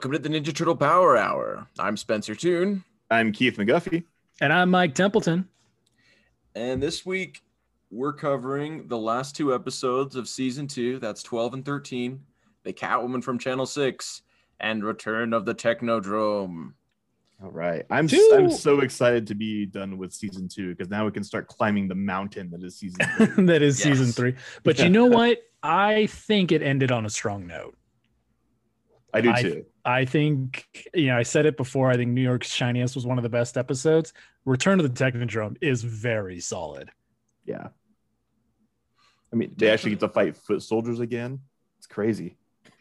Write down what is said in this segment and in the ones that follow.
Welcome to the Ninja Turtle Power Hour. I'm Spencer Toon. I'm Keith McGuffey. And I'm Mike Templeton. And this week we're covering the last two episodes of season two. That's 12 and 13. The Catwoman from Channel 6 and Return of the Technodrome. All right. I'm Two. I'm so excited to be done with season two because now we can start climbing the mountain that is season three. that is Yes. season three. But you know what? I think it ended on a strong note. I do I- too. I think, you know, I said it before. I think New York's Shiniest was one of the best episodes. Return of the Technodrome is very solid. Yeah. I mean, they actually get to fight foot soldiers again. It's crazy.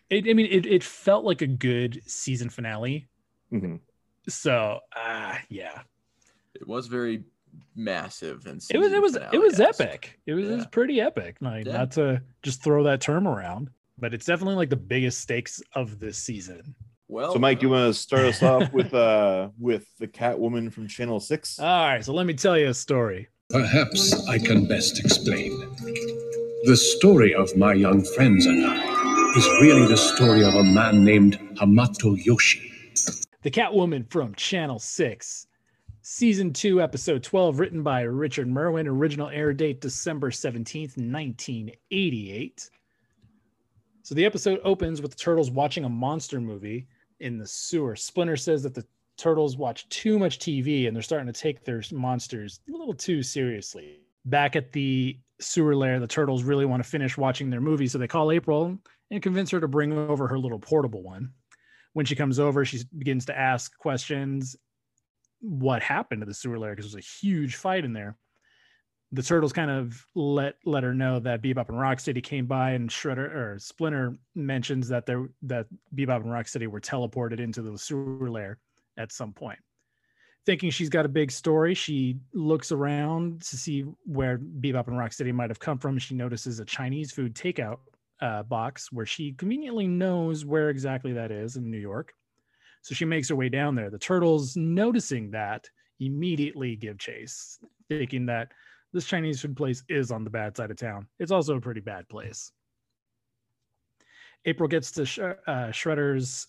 It, I mean, it, it felt like a good season finale. hmm So, ah, yeah, It was very massive and it was, it was, it was epic. It was, it was pretty epic. Like, Yeah. not to just throw that term around, but it's definitely like the biggest stakes of this season. Well, So, Mike, you want to start us off with uh with the Catwoman from Channel Six? All right, so let me tell you a story. Perhaps I can best explain. The story of my young friends and I is really the story of a man named Hamato Yoshi. The Catwoman from Channel 6, Season 2, Episode 12, written by Richard Merwin, original air date December 17th, 1988. So the episode opens with the turtles watching a monster movie in the sewer. Splinter says that the turtles watch too much TV and they're starting to take their monsters a little too seriously. Back at the sewer lair, the turtles really want to finish watching their movie, so they call April and convince her to bring over her little portable one when she comes over, she begins to ask questions. What happened to the sewer lair? Because there's a huge fight in there. The turtles kind of let let her know that Bebop and Rocksteady came by, and Shredder or Splinter mentions that there that Bebop and Rocksteady were teleported into the sewer lair at some point. Thinking she's got a big story, she looks around to see where Bebop and Rocksteady might have come from. She notices a Chinese food takeout uh, box where she conveniently knows where exactly that is in New York. So she makes her way down there. The turtles, noticing that, immediately give chase, thinking that this Chinese food place is on the bad side of town. It's also a pretty bad place. April gets to Sh- uh, Shredder's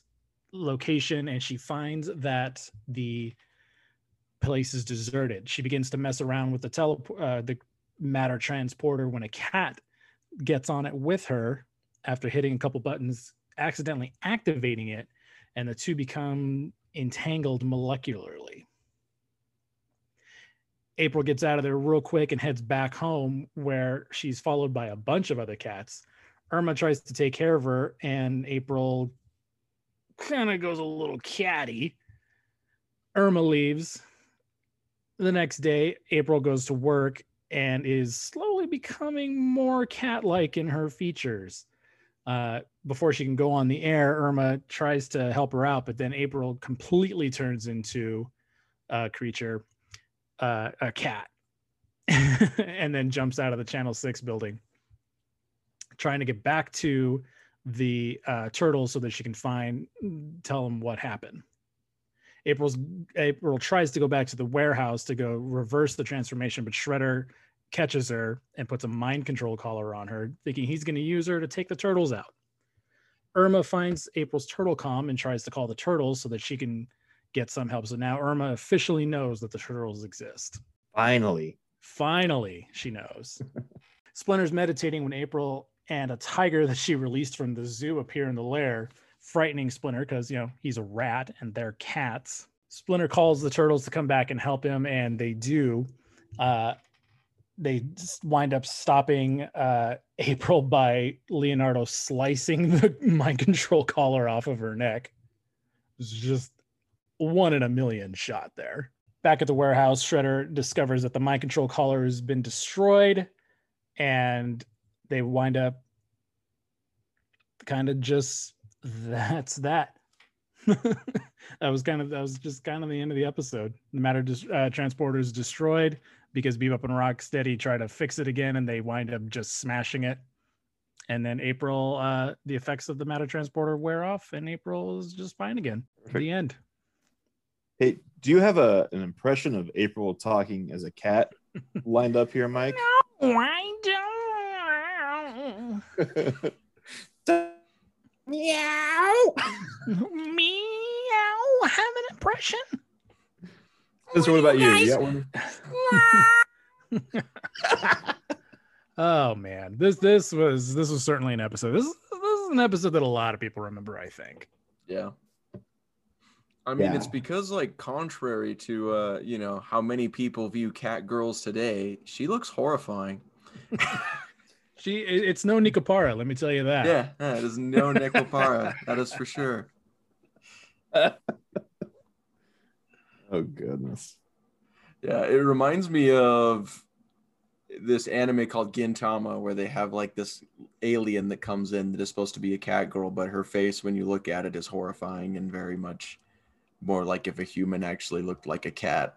location and she finds that the place is deserted. She begins to mess around with the tele uh, the matter transporter when a cat gets on it with her after hitting a couple buttons, accidentally activating it, and the two become entangled molecularly. April gets out of there real quick and heads back home where she's followed by a bunch of other cats. Irma tries to take care of her, and April kind of goes a little catty. Irma leaves. The next day, April goes to work and is slowly becoming more cat like in her features. Uh, before she can go on the air, Irma tries to help her out, but then April completely turns into a creature, uh, a cat, and then jumps out of the Channel 6 building, trying to get back to the uh, turtles so that she can find, tell them what happened. April's April tries to go back to the warehouse to go reverse the transformation, but Shredder catches her and puts a mind control collar on her, thinking he's going to use her to take the turtles out. Irma finds April's turtle com and tries to call the turtles so that she can get some help. So now Irma officially knows that the turtles exist. Finally. Finally, she knows. Splinter's meditating when April and a tiger that she released from the zoo appear in the lair, frightening Splinter because, you know, he's a rat and they're cats. Splinter calls the turtles to come back and help him, and they do. Uh, they wind up stopping uh, April by Leonardo slicing the mind control collar off of her neck. It's just one in a million shot there. Back at the warehouse, Shredder discovers that the mind control collar has been destroyed, and they wind up kind of just that's that. that was kind of that was just kind of the end of the episode. The matter dis- uh, transporter is destroyed because Bebop and Rocksteady try to fix it again, and they wind up just smashing it. And then April, uh, the effects of the matter transporter wear off, and April is just fine again. The end. Hey, do you have a an impression of April talking as a cat lined up here, Mike? No, I don't. Meow. Meow. Have an impression. So what about you? You got one? oh man, this this was this was certainly an episode. This this is an episode that a lot of people remember. I think. Yeah. I mean, Yeah. it's because, like, contrary to, uh, you know, how many people view cat girls today, she looks horrifying. she it's no Nekopara, let me tell you that. Yeah, yeah it is no Nekopara. that is for sure. Oh goodness. Yeah, it reminds me of this anime called Gintama, where they have like this alien that comes in that is supposed to be a cat girl, but her face, when you look at it, is horrifying and very much more like if a human actually looked like a cat.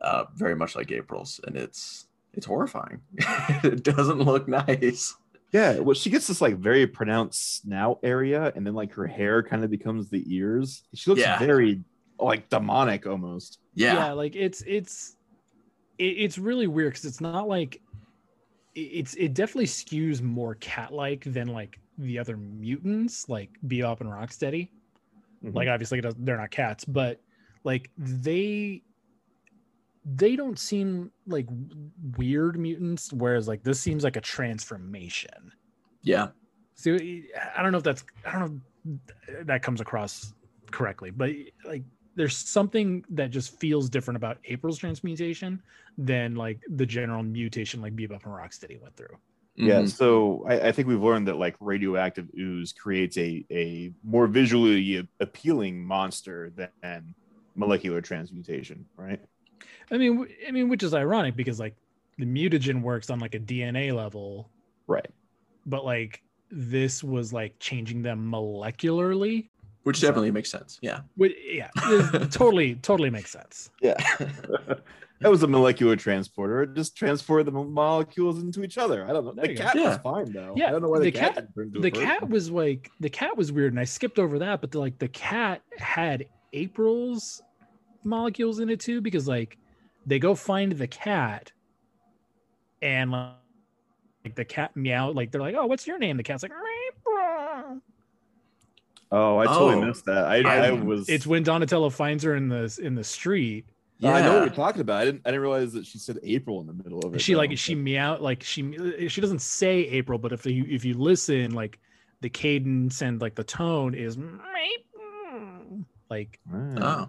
Uh, very much like April's, and it's it's horrifying. it doesn't look nice. Yeah, well, she gets this like very pronounced snout area, and then like her hair kind of becomes the ears. She looks Yeah. very like demonic almost. Yeah, yeah, like it's it's it's really weird because it's not like it's it definitely skews more cat-like than like the other mutants like Bebop and Rocksteady. Mhm. Like obviously they're not cats, but like they they don't seem like weird mutants, whereas like this seems like a transformation. yeah, So I don't know if that's I don't know if that comes across correctly, but like there's something that just feels different about April's transmutation than like the general mutation like Bebop and Rocksteady went through. Yeah, Mhm. so I, I think we've learned that like radioactive ooze creates a a more visually appealing monster than molecular transmutation, right? I mean, I mean, which is ironic because like the mutagen works on like a DNA level, Right. but like this was like changing them molecularly. which definitely makes sense. Yeah, Which, yeah, totally, totally makes sense. yeah, that was a molecular transporter. It just transported the molecules into each other. I don't know. There The you go. cat was Yeah. fine though. Yeah, I don't know why the, the cat, cat- didn't into the person. cat was like the cat was weird and i skipped over that but the, like the cat had april's molecules in it too because like they go find the cat and like the cat meow like they're like oh what's your name the cat's like April. Oh, I totally Oh. missed that. I, I, I- was. it's when donatello finds her in the in the street Oh, I know what Yeah. you're talking about. I didn't. I didn't realize that she said April in the middle of it. she though. like she meow like she she doesn't say april but if you if you listen like the cadence and like the tone is like. Oh.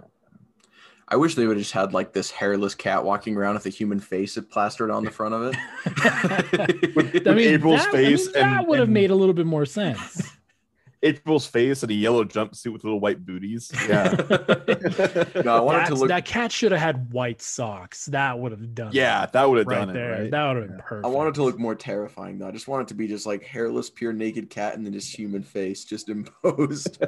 I wish they would have just had like this hairless cat walking around with a human face plastered on the front of it. With- I mean, April's that, I mean, face that and- would have and- made a little bit more sense. April's face and a yellow jumpsuit with little white booties. Yeah. no, I wanted to look. That cat should have had white socks. That would have done. yeah, it that would have right done there. it. Right? That would have been Yeah. perfect. I wanted to look more terrifying though. I just wanted to be just like hairless, pure naked cat, and then just human face just imposed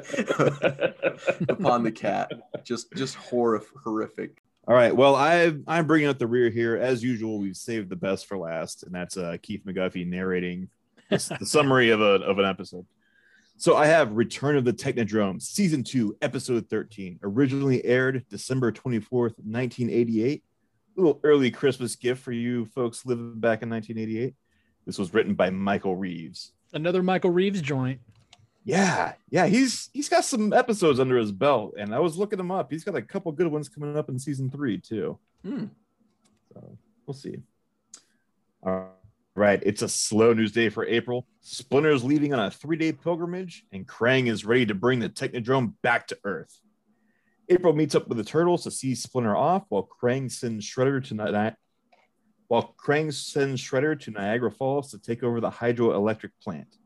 upon the cat. Just, just horrif- horrific. All right. Well, I I'm bringing up the rear here as usual. We've saved the best for last, and that's uh, Keith McGuffey narrating the, the summary of a of an episode. So I have Return of the Technodrome, season two, episode thirteen, originally aired December twenty fourth, nineteen eighty eight. Little early Christmas gift for you folks living back in nineteen eighty eight. This was written by Michael Reeves. Another Michael Reeves joint. Yeah, yeah, he's he's got some episodes under his belt, and I was looking him up. He's got a couple good ones coming up in season three too. Hmm. So we'll see. All right, it's a slow news day for April. Splinter's leaving on a three-day pilgrimage, and Krang is ready to bring the Technodrome back to Earth. April meets up with the turtles to see Splinter off, while Krang sends Shredder to Ni- while Krang sends Shredder to Niagara Falls to take over the hydroelectric plant.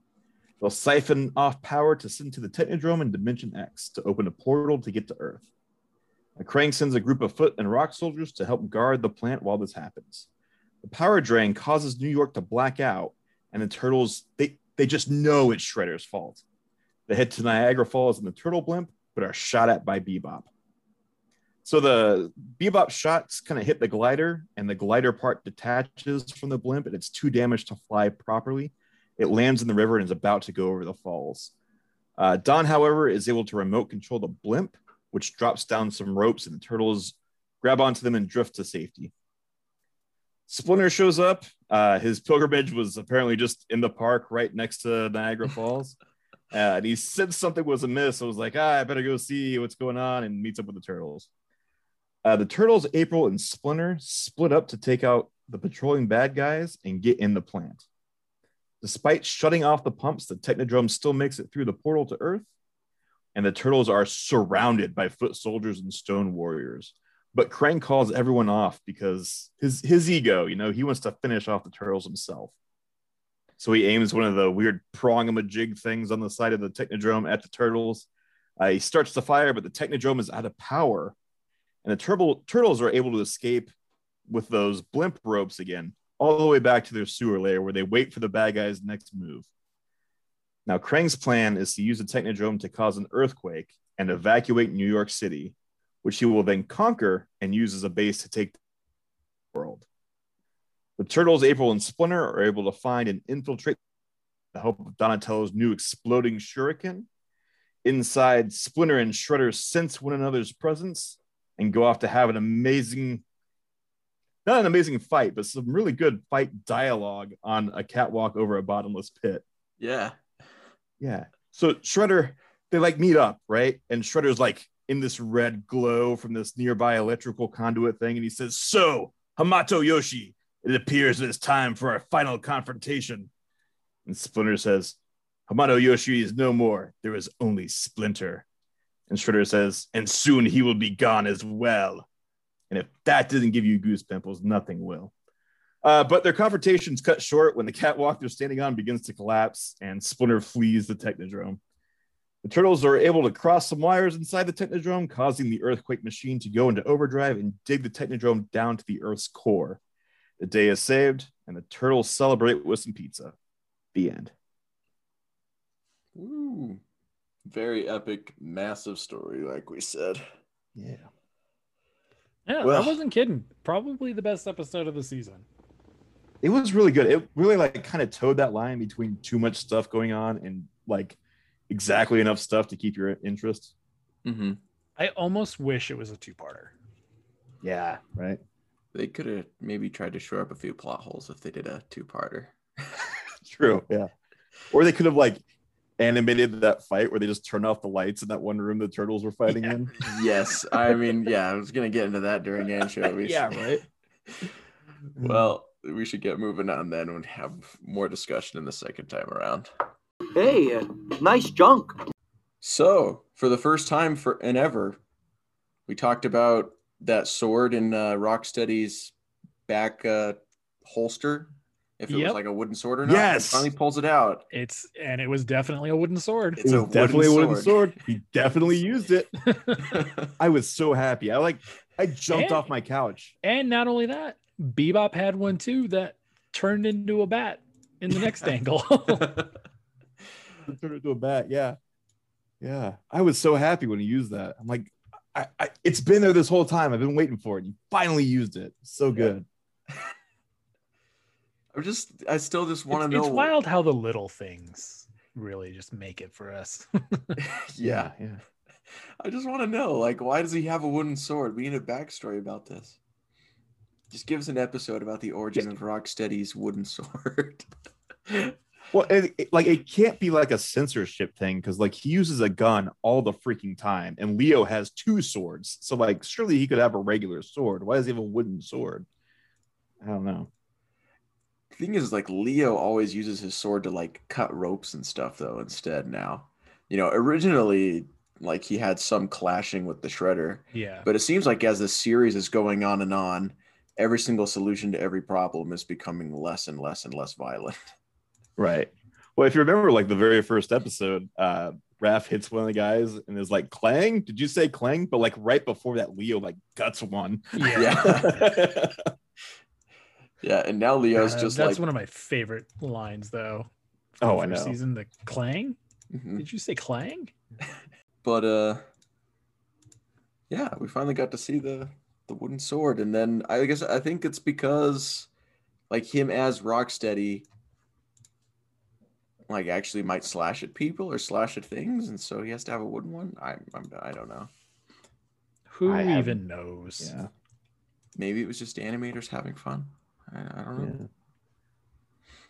They'll siphon off power to send to the Technodrome in Dimension X to open a portal to get to Earth. Krang sends a group of foot and rock soldiers to help guard the plant while this happens. The power drain causes New York to black out, and the turtles they, they just know it's Shredder's fault. They head to Niagara Falls in the turtle blimp, but are shot at by Bebop. So the Bebop shots kind of hit the glider, and the glider part detaches from the blimp, and it's too damaged to fly properly. It lands in the river and is about to go over the falls. Uh, Don, however, is able to remote control the blimp, which drops down some ropes, and the turtles grab onto them and drift to safety. Splinter shows up. Uh, his pilgrimage was apparently just in the park right next to Niagara Falls. Uh, and he said something was amiss. So I was like, ah, I better go see what's going on and meets up with the turtles. Uh, the turtles, April, and Splinter split up to take out the patrolling bad guys and get in the plant. Despite shutting off the pumps, the Technodrome still makes it through the portal to Earth, and the turtles are surrounded by foot soldiers and stone warriors but Krang calls everyone off because his his ego, you know, he wants to finish off the turtles himself. So he aims one of the weird prong a jig things on the side of the Technodrome at the turtles. Uh, he starts the fire, but the Technodrome is out of power, and the turtle turtles are able to escape with those blimp ropes again, all the way back to their sewer layer where they wait for the bad guys' next move. Now, Krang's plan is to use the Technodrome to cause an earthquake and evacuate New York City which he will then conquer and use as a base to take the world. The Turtles, April, and Splinter are able to find and infiltrate the help of Donatello's new exploding shuriken. Inside, Splinter and Shredder sense one another's presence and go off to have an amazing, not an amazing fight, but some really good fight dialogue on a catwalk over a bottomless pit. Yeah. Yeah. So Shredder, they like meet up, right? And Shredder's like, in this red glow from this nearby electrical conduit thing. And he says, So, Hamato Yoshi, it appears it is time for our final confrontation. And Splinter says, Hamato Yoshi is no more. There is only Splinter. And Shredder says, And soon he will be gone as well. And if that didn't give you goose pimples, nothing will. Uh, but their confrontation's cut short when the catwalk they're standing on begins to collapse and Splinter flees the Technodrome. The turtles are able to cross some wires inside the Technodrome, causing the earthquake machine to go into overdrive and dig the Technodrome down to the Earth's core. The day is saved, and the turtles celebrate with some pizza. The end. Ooh, very epic, massive story, like we said. Yeah. Yeah, Well- I wasn't kidding. Probably the best episode of the season. It was really good. It really like kind of towed that line between too much stuff going on and like exactly enough stuff to keep your interest. Mm-hmm. I almost wish it was a two-parter. Yeah. Right. They could have maybe tried to shore up a few plot holes if they did a two-parter. True. Yeah. Or they could have like animated that fight where they just turned off the lights in that one room the turtles were fighting Yeah. in. yes, I mean, yeah, I was gonna get into that during anchovies. Yeah, right. Well, we should get moving on then and have more discussion in the second time around. Hey, uh, nice junk. So, for the first time for and ever, we talked about that sword in uh, Rocksteady's back uh, holster. If it Yep. was like a wooden sword or not. Yes. He finally pulls it out. It's and it was definitely a wooden sword. It's it a was definitely a wooden wooden sword. He definitely used it. I was so happy. I like I jumped And- off my couch. and not only that, Bebop had one too that turned into a bat in the next angle. Turned it into a bat. Yeah. Yeah. I was so happy when he used that. I'm like, I, I it's been there this whole time. I've been waiting for it. You finally used it. So good. I'm just, I still just want to know. it's wild how the little things really just make it for us. Yeah. Yeah. I just want to know, like, why does he have a wooden sword? We need a backstory about this. Just give us an episode about the origin of Rocksteady's wooden sword. Well, it, it- like it can't be like a censorship thing because like he uses a gun all the freaking time, and Leo has two swords. So like surely he could have a regular sword. Why does he have a wooden sword? I don't know. thing is, like, Leo always uses his sword to like cut ropes and stuff, though. Instead, now, you know, originally, like, he had some clashing with the Shredder, yeah. but it seems like as the series is going on and on, every single solution to every problem is becoming less and less and less violent. Right. Well, if you remember, like the very first episode, uh, Raph hits one of the guys and is like, "Clang." Did you say Clang? But like right before that, Leo like guts one. Yeah. Yeah. yeah, and now Leo's Uh, just that's like one of my favorite lines, though. Oh, I know. Season the clang. Mhm. Did you say clang? but uh yeah, we finally got to see the the wooden sword and then I guess I think it's because like him as Rocksteady like actually might slash at people or slash at things and so he has to have a wooden one. I I'm, I don't know. Who I haven't- even knows? Yeah. Maybe it was just animators having fun. I, I don't know. Yeah.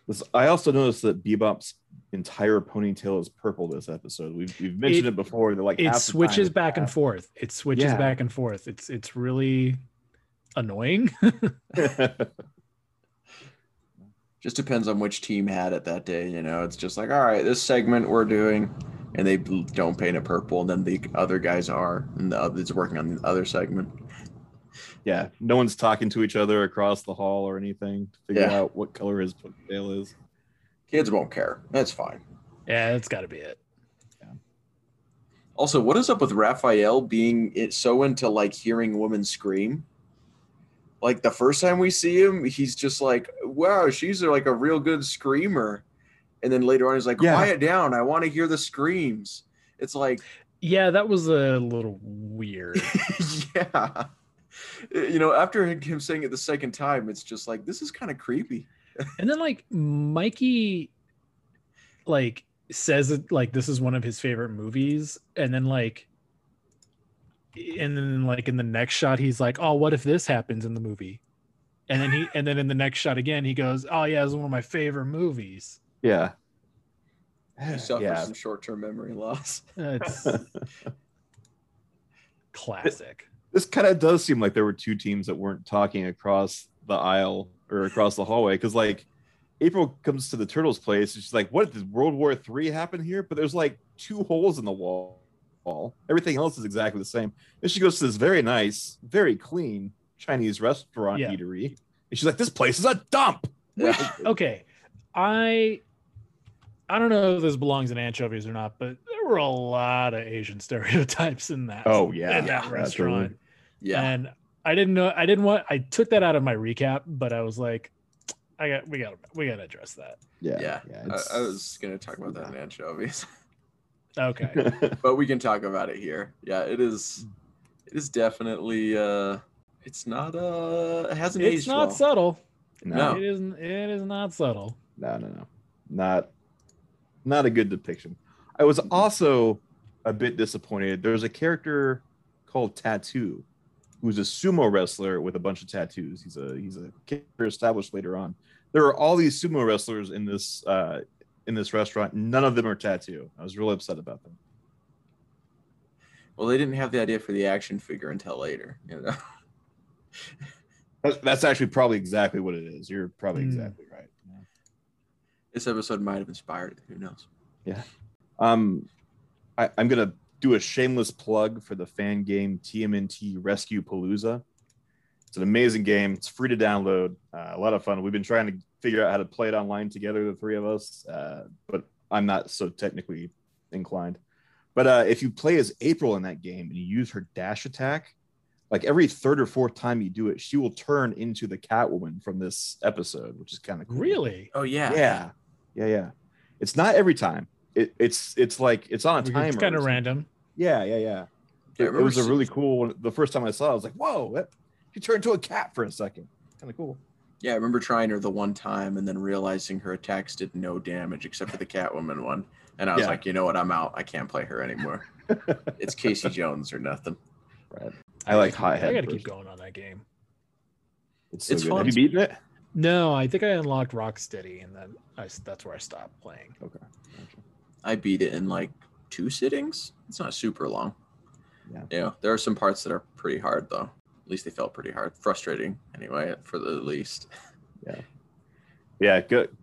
This, I also noticed that Bebop's entire ponytail is purple this episode. We've, we've mentioned It- it, before. That like It half switches time it's back and forth. It switches Yeah. back and forth. It's it's really annoying. Just depends on which team had it that day. You know, it's just like, all right, this segment we're doing, and they don't paint it purple, and then the other guys are, and the other, it's working on the other segment. yeah, no one's talking to each other across the hall or anything to figure Yeah. out what color his tail is. Kids won't care. That's fine. yeah, that's got to be it. Also, what is up with Raphael being so into like hearing women scream? Like the first time we see him, he's just like, "Wow, she's like a real good screamer," and then later on, he's like, Yeah. "Quiet down, I want to hear the screams." It's like, Yeah, that was a little weird. yeah, you know, after him saying it the second time, it's just like this is kind of creepy. and then like Mikey, like says it like this is one of his favorite movies, and then like, and then like in the next shot he's like, oh, what if this happens in the movie? And then he and then in the next shot again he goes, oh yeah, this is one of my favorite movies. Yeah. He suffers yeah. some short-term memory loss. It's classic. This kind of does seem like there were two teams that weren't talking across the aisle or across the hallway because like April comes to the turtles place and she's like, "What did World War Three happen here?" But there's like two holes in the wall. Wall. Everything else is exactly the same. And she goes to this very nice, very clean Chinese restaurant Yeah. eatery, and she's like, "This place is a dump." Yeah. okay i i don't know if this belongs in anchovies or not but there were a lot of asian stereotypes in that Oh, yeah. in that Yeah, restaurant totally. Yeah, and i didn't know i didn't want i took that out of my recap but i was like i got we got we got to address that Yeah, yeah. it's- I, I was gonna talk about that in anchovies. okay but we can talk about it here. Yeah, it is. It is definitely. uh It's not. uh It hasn't it's aged not well. subtle No. it isn't it is not subtle no, no, no, not not a good depiction. I was also a bit disappointed. There's a character called Tattoo, who's a sumo wrestler with a bunch of tattoos. He's a he's a character established later on. There are all these sumo wrestlers in this uh, in this restaurant. None of them are tattoo. I was really upset about them. Well, they didn't have the idea for the action figure until later. You know. That's, that's actually probably exactly what it is. You're probably Hmm. exactly right. Yeah. This episode might have inspired it. Who knows? Yeah. Um, I, I'm gonna do a shameless plug for the fan game TMNT Rescue Palooza. It's an amazing game. It's free to download. Uh, a lot of fun. We've been trying to figure out how to play it online together, the three of us, uh, but I'm not so technically inclined. But uh, if you play as April in that game and you use her dash attack, like every third or fourth time you do it, she will turn into the Catwoman from this episode, which is kind of cool. really Oh yeah. Yeah, yeah, yeah. It's not every time. It, it's it's like it's on a timer. it's kind of random Yeah, yeah, yeah. Yeah, It, it was a really cool one. The first time I saw it, I was like, whoa, that, she turned into a cat for a second. Kind of cool. Yeah, I remember trying her the one time and then realizing her attacks did no damage except for the Catwoman one. And I was Yeah. like, you know what? I'm out. I can't play her anymore. it's Casey Jones or nothing. Right. I like hot i gotta keep going on that game It's, so It's good. fun. Have you beaten it? no i think i unlocked rocksteady and then I, s- that's where i stopped playing Okay. I beat it in like two sittings. It's not super long. Yeah. Yeah. There are some parts that are pretty hard though. At least they felt pretty hard. Frustrating anyway, for the least. Yeah, Yeah. good.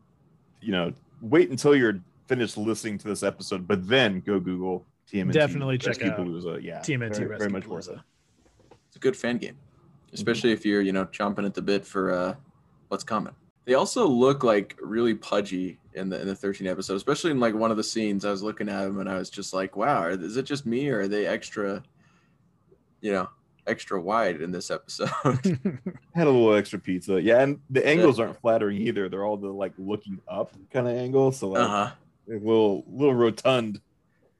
You know, wait until you're finished listening to this episode, but then go Google TMNT. Definitely check Rescue out Palooza. Yeah, TMNT very, Rescue very much worth Palooza. it. It's a good fan game. especially if you're you know chomping at the bit for uh, what's coming. They also look like really pudgy in the in the 13 episode, especially in like one of the scenes. I was looking at them and I was just like, wow, is it just me or are they extra, you know, extra wide in this episode? Had a little extra pizza. Yeah, and the angles aren't flattering either. They're all the like looking up kind of angle. So like uh huh. a little little rotund.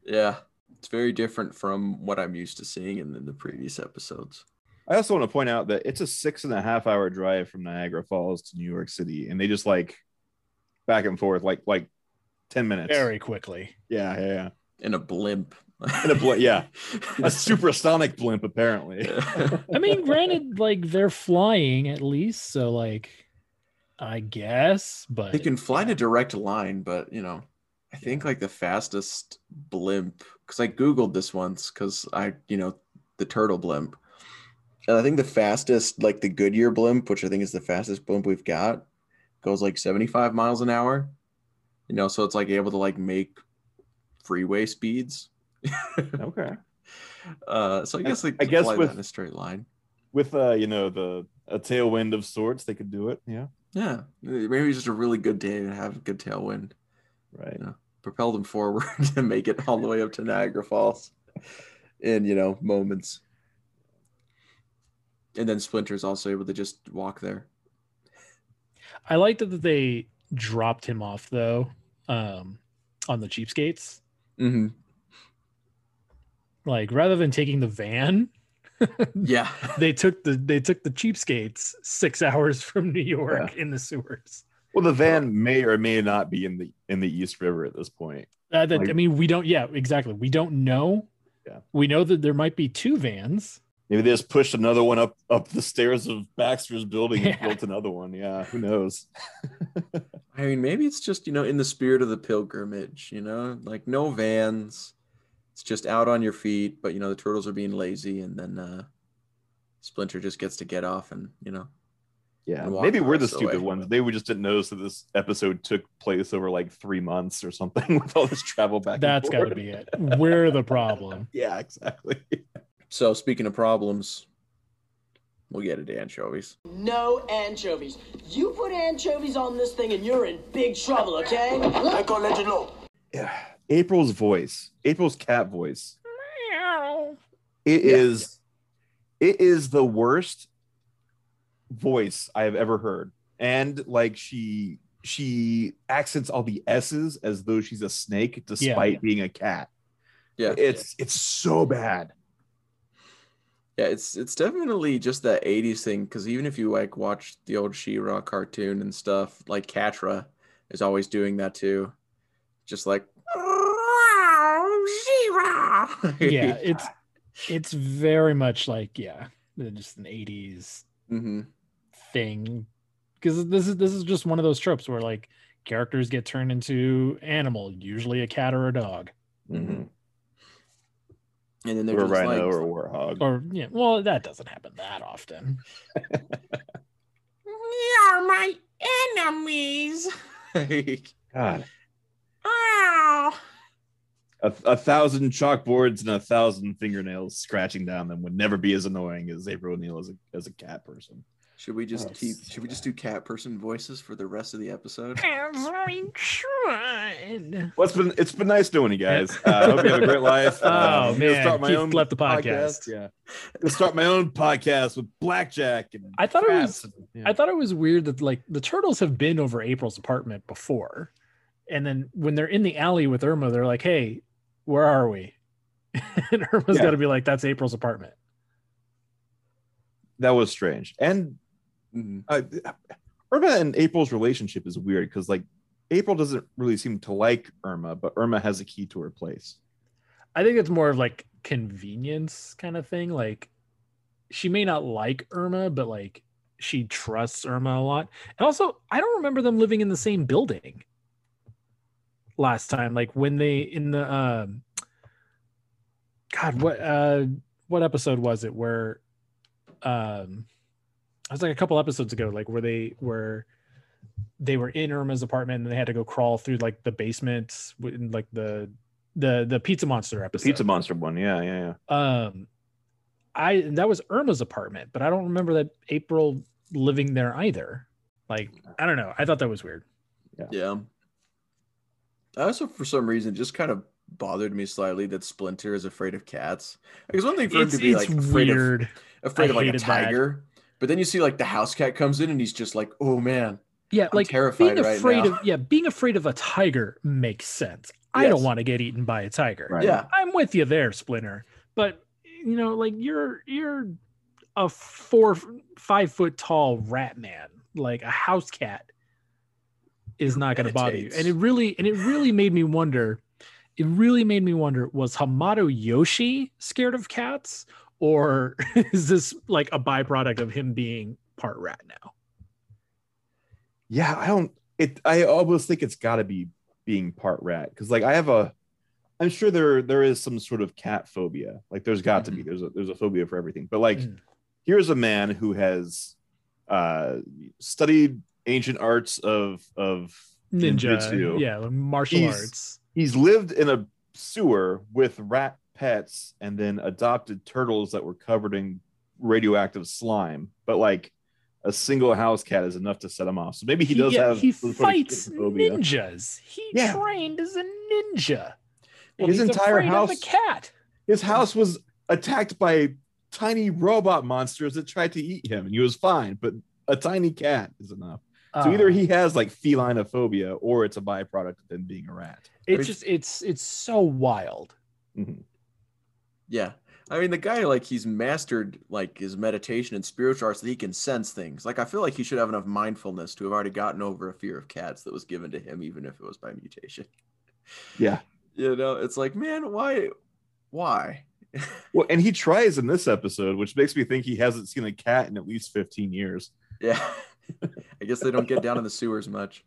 Yeah, it's very different from what I'm used to seeing in, in the previous episodes. I also want to point out that it's a six and a half hour drive from Niagara Falls to New York City, and they just like back and forth like like ten minutes. Very quickly. Yeah, yeah, yeah. In a blimp. In a bl- yeah, a supersonic blimp apparently. I mean, granted, like they're flying at least, so like, I guess, but They can fly in a direct line, but you know, I think like the fastest blimp because I googled this once because I you know the turtle blimp, and I think the fastest like the Goodyear blimp, which I think is the fastest blimp we've got, goes like seventy five miles an hour. You know, so it's like able to like make freeway speeds. Okay. Uh, so I guess like I guess fly with- that in a straight line. With uh, you know, the a tailwind of sorts, they could do it. Yeah. Yeah, maybe it's just a really good day to have a good tailwind. Right. Yeah. propel them forward to make it all the way up to Niagara Falls in you know moments. And then Splinter's also able to just walk there. I liked that they dropped him off though, um, on the cheapskates. Mm-hmm. Like rather than taking the van, Yeah, they took the they took the cheapskates six hours from New York in the sewers. Well, the van may or may not be in the in the East River at this point. Uh, that, I mean, we don't. Yeah, exactly. We don't know. Yeah. We know that there might be two vans. Maybe they just pushed another one up up the stairs of Baxter's building and built another one. Yeah, who knows? I mean maybe it's just you know in the spirit of the pilgrimage. You know, like no vans. It's just out on your feet, but you know the turtles are being lazy, and then uh, Splinter just gets to get off and you know Yeah, maybe we're the rest of the stupid way. ones. They we just didn't notice that this episode took place over like three months or something with all this travel back. That's got to be it. We're the problem. Yeah, exactly. So speaking of problems, we'll get into anchovies. No anchovies. You put anchovies on this thing and you're in big trouble, okay? I can't let you know. Yeah. April's voice, April's cat voice. It is, it is the worst voice I have ever heard. And like she she accents all the S's as though she's a snake despite being a cat. Yeah, It's it's so bad. Yeah, it's it's definitely just that '80s thing. Because even if you like watch the old She-Ra cartoon and stuff, like Catra is always doing that too, just like She-Ra. Yeah, it's it's very much like yeah, just an '80s hmm thing. Because this is this is just one of those tropes where like characters get turned into animal, usually a cat or a dog, Mhm. And then they're Or just rhino like, or a warthog. or yeah. Well, that doesn't happen that often. "You're my enemies." God. Ow. A, a thousand chalkboards and a thousand fingernails scratching down them would never be as annoying as April O'Neil as a as a cat person. Should we just Oh, keep? so Should we just do cat person voices for the rest of the episode? Every tried. Well, it's been it's been nice doing you guys. Uh, I hope you have a great life. Oh, Uh, I'm gonna man, Keith left the podcast. Yeah, gonna start my own podcast with blackjack and. I thought it was- yeah. I thought it was weird that like the turtles have been over April's apartment before, and then when they're in the alley with Irma, they're like, "Hey, where are we?" and Irma's Yeah. got to be like, "That's April's apartment." that was strange. And Mhm. uh, Irma and April's relationship is weird because like April doesn't really seem to like Irma, but Irma has a key to her place. I think it's more of like convenience kind of thing. Like she may not like Irma, but like she trusts Irma a lot. And also, I don't remember them living in the same building last time. Like when they in the um God, what uh what episode was it where um it was like a couple episodes ago, like where they were they were in Irma's apartment and they had to go crawl through like the basement in like the the the pizza monster The episode. Pizza Monster one, yeah, yeah, yeah. Um, I that was Irma's apartment, but I don't remember that April living there either. Like I don't know. I thought that was weird. Yeah. I also, for some reason, just kind of bothered me slightly that Splinter is afraid of cats. Because one thing for him to be like afraid of afraid I of like a hated that. tiger, but then you see like the house cat comes in and he's just like, oh man, Yeah, I'm like terrified being right afraid now. of yeah, being afraid of a tiger makes sense. I don't want to get eaten by a tiger. Right. yeah, I'm with you there, Splinter. But you know, like you're you're a four five foot tall rat man. Like a house cat is not going to bother you. And it really and it really made me wonder. It really made me wonder: Was Hamato Yoshi scared of cats, or is this like a byproduct of him being part rat now? Yeah, I don't. It. I almost think it's got to be being part rat because, like, I have a. I'm sure there there is some sort of cat phobia. Like, there's got to be. There's a there's a phobia for everything. But like, Mm. here's a man who has uh studied ancient arts of of Ninja, ninjutsu. yeah, martial He's- arts. He's lived in a sewer with rat pets and then adopted turtles that were covered in radioactive slime. But like. A single house cat is enough to set him off. So maybe he, does have he some sort of fights ninjas. He Yeah. trained as a ninja. And His entire of house- a cat. his house was attacked by tiny robot monsters that tried to eat him and he was fine but a tiny cat is enough so either Uh, he has like feline phobia or it's a byproduct of him being a rat it's just it's it's so wild. Mhm. yeah. I mean, the guy like he's mastered like his meditation and spiritual arts that he can sense things. Like I feel like he should have enough mindfulness to have already gotten over a fear of cats that was given to him, even if it was by mutation. yeah You know, it's like, man, why, why? well and he tries in this episode which makes me think he hasn't seen a cat in at least 15 years Yeah. I guess they don't get down in the sewers much.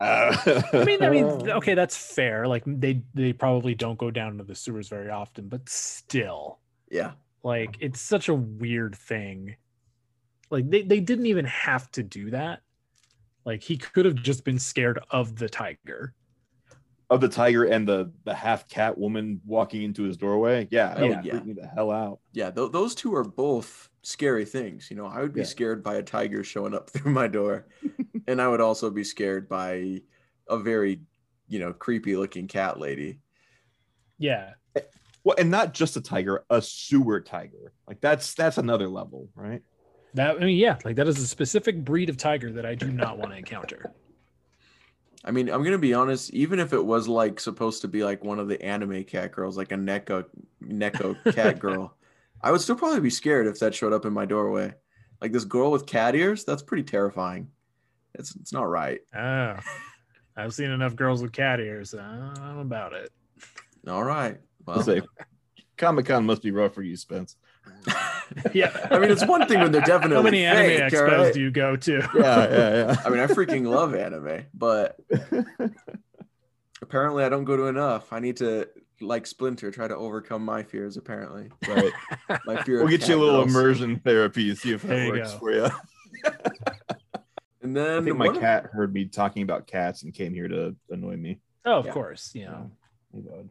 Uh, I mean, I mean, okay, that's fair. Like they they probably don't go down to the sewers very often, but still, Yeah. like it's such a weird thing. Like they, they didn't even have to do that. Like he could have just been scared of the tiger. of the tiger and the the half cat woman walking into his doorway yeah that Oh, would yeah. freak me the hell out Yeah. Th- those two are both scary things. You know, I would be Yeah. scared by a tiger showing up through my door. and I would also be scared by a very, you know, creepy looking cat lady. Yeah. well and not just a tiger a sewer tiger like that's that's another level right That I mean, yeah, like that is a specific breed of tiger that I do not want to encounter. I mean, I'm gonna be honest. Even if it was like supposed to be like one of the anime cat girls, like a Neko Neko cat girl, I would still probably be scared if that showed up in my doorway. Like this girl with cat ears, that's pretty terrifying. It's it's not right. Oh, I've seen enough girls with cat ears. I'm about it. All right. I'll Well, say Comic Con must be rough for you, Spence. Yeah. I mean, it's one thing when they're definitely How many anime fake, all expos right? do you go to? Yeah, yeah, yeah. I mean, I freaking love anime, but apparently I don't go to enough. I need to, like Splinter, try to overcome my fears. Apparently, right. my fear. We'll get you a little girls. immersion therapy, see if that There works go. for you. And then I think my one of- cat heard me talking about cats and came here to annoy me. Oh, of Yeah. course. You know, Oh,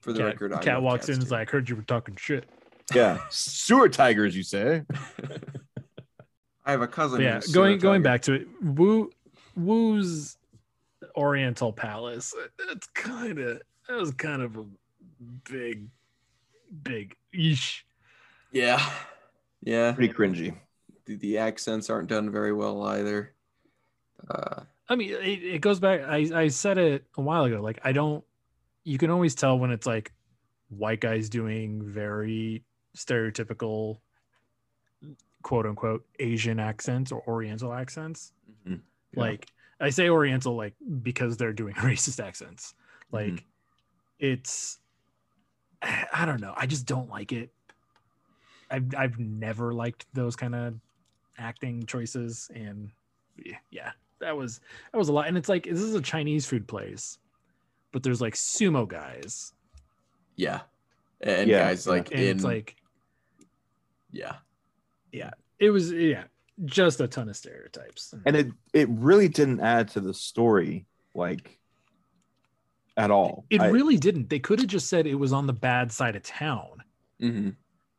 for the cat, record, I cat walks in and is like, "Heard you were talking shit." Yeah, sewer tigers, you say? I have a cousin. But yeah, who's going going Tiger. back to it, Wu Wu's Oriental Palace. It's kind of that was kind of a big, big eesh. Yeah, yeah. Pretty cringy. The, the accents aren't done very well either. Uh, I mean, it, it goes back. I I said it a while ago. Like I don't. You can always tell when it's like white guys doing very stereotypical, quote unquote, Asian accents or Oriental accents. mhm. Yeah. Like I say Oriental, like because they're doing racist accents. Like Mhm. It's, I don't know. I just don't like it. I've I've never liked those kind of acting choices, and yeah, that was that was a lot. And it's like this is a Chinese food place, but there's like sumo guys, yeah, and Yeah, guys yeah. like and in it's like yeah, Yeah. it was yeah, just a ton of stereotypes. And it it really didn't add to the story like at all. It I- really didn't. They could have just said it was on the bad side of town. hmm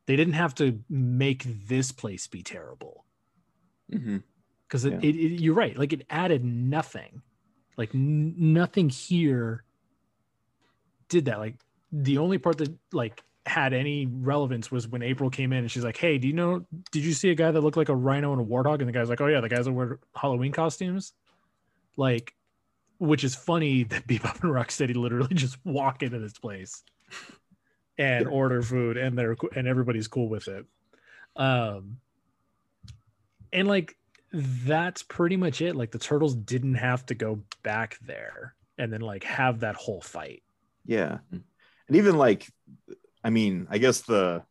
They didn't have to make this place be terrible because it, Yeah. it, it- you're right. Like it added nothing. Like n- nothing here did that. Like the only part that like had any relevance was when April came in and she's like, "Hey, do you know? Did you see a guy that looked like a rhino and a warthog?" And the guy's like, "Oh yeah, the guys that wear Halloween costumes." Like, which is funny that Bebop and Rocksteady literally just walk into this place and order food, and they're and everybody's cool with it. Um, and like that's pretty much it. Like the turtles didn't have to go back there and then like have that whole fight. Yeah. And even like I mean, I guess the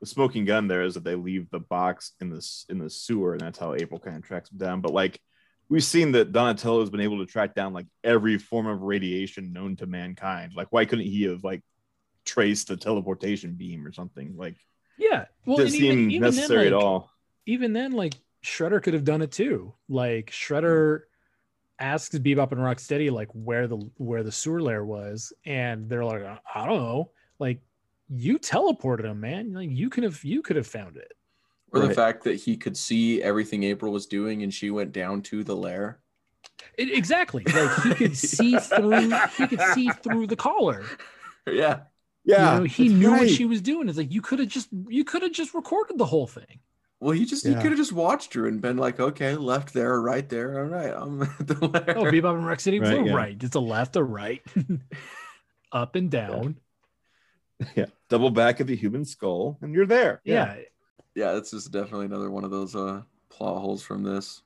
the smoking gun there is that they leave the box in this in the sewer, and that's how April kind of tracks them down. But like we've seen that Donatello has been able to track down like every form of radiation known to mankind. Like, why couldn't he have like traced the teleportation beam or something? Like Yeah. Well, doesn't even- seem even then, necessary at all. Even then, like Shredder could have done it too. Like Shredder asks Bebop and Rocksteady like where the where the sewer layer was, and they're like, I don't know. Like you teleported him, man. Like you could have you could have found it. Or the fact that he could see everything April was doing and she went down to the lair. It- exactly. Like he could see through. He could see through the collar. Yeah. Yeah, you know, he that's knew what she was doing. It's like you could have just you could have just recorded the whole thing. Well, he just he could have just watched her and been like, okay, left there, right there. All right, I'm at the oh, lair. Oh, Bebop and Rocksteady, Right, right, yeah. right. It's a left or right, up and down. yeah, double back of the human skull, and you're there. Yeah. yeah, this is definitely another one of those uh plot holes from this.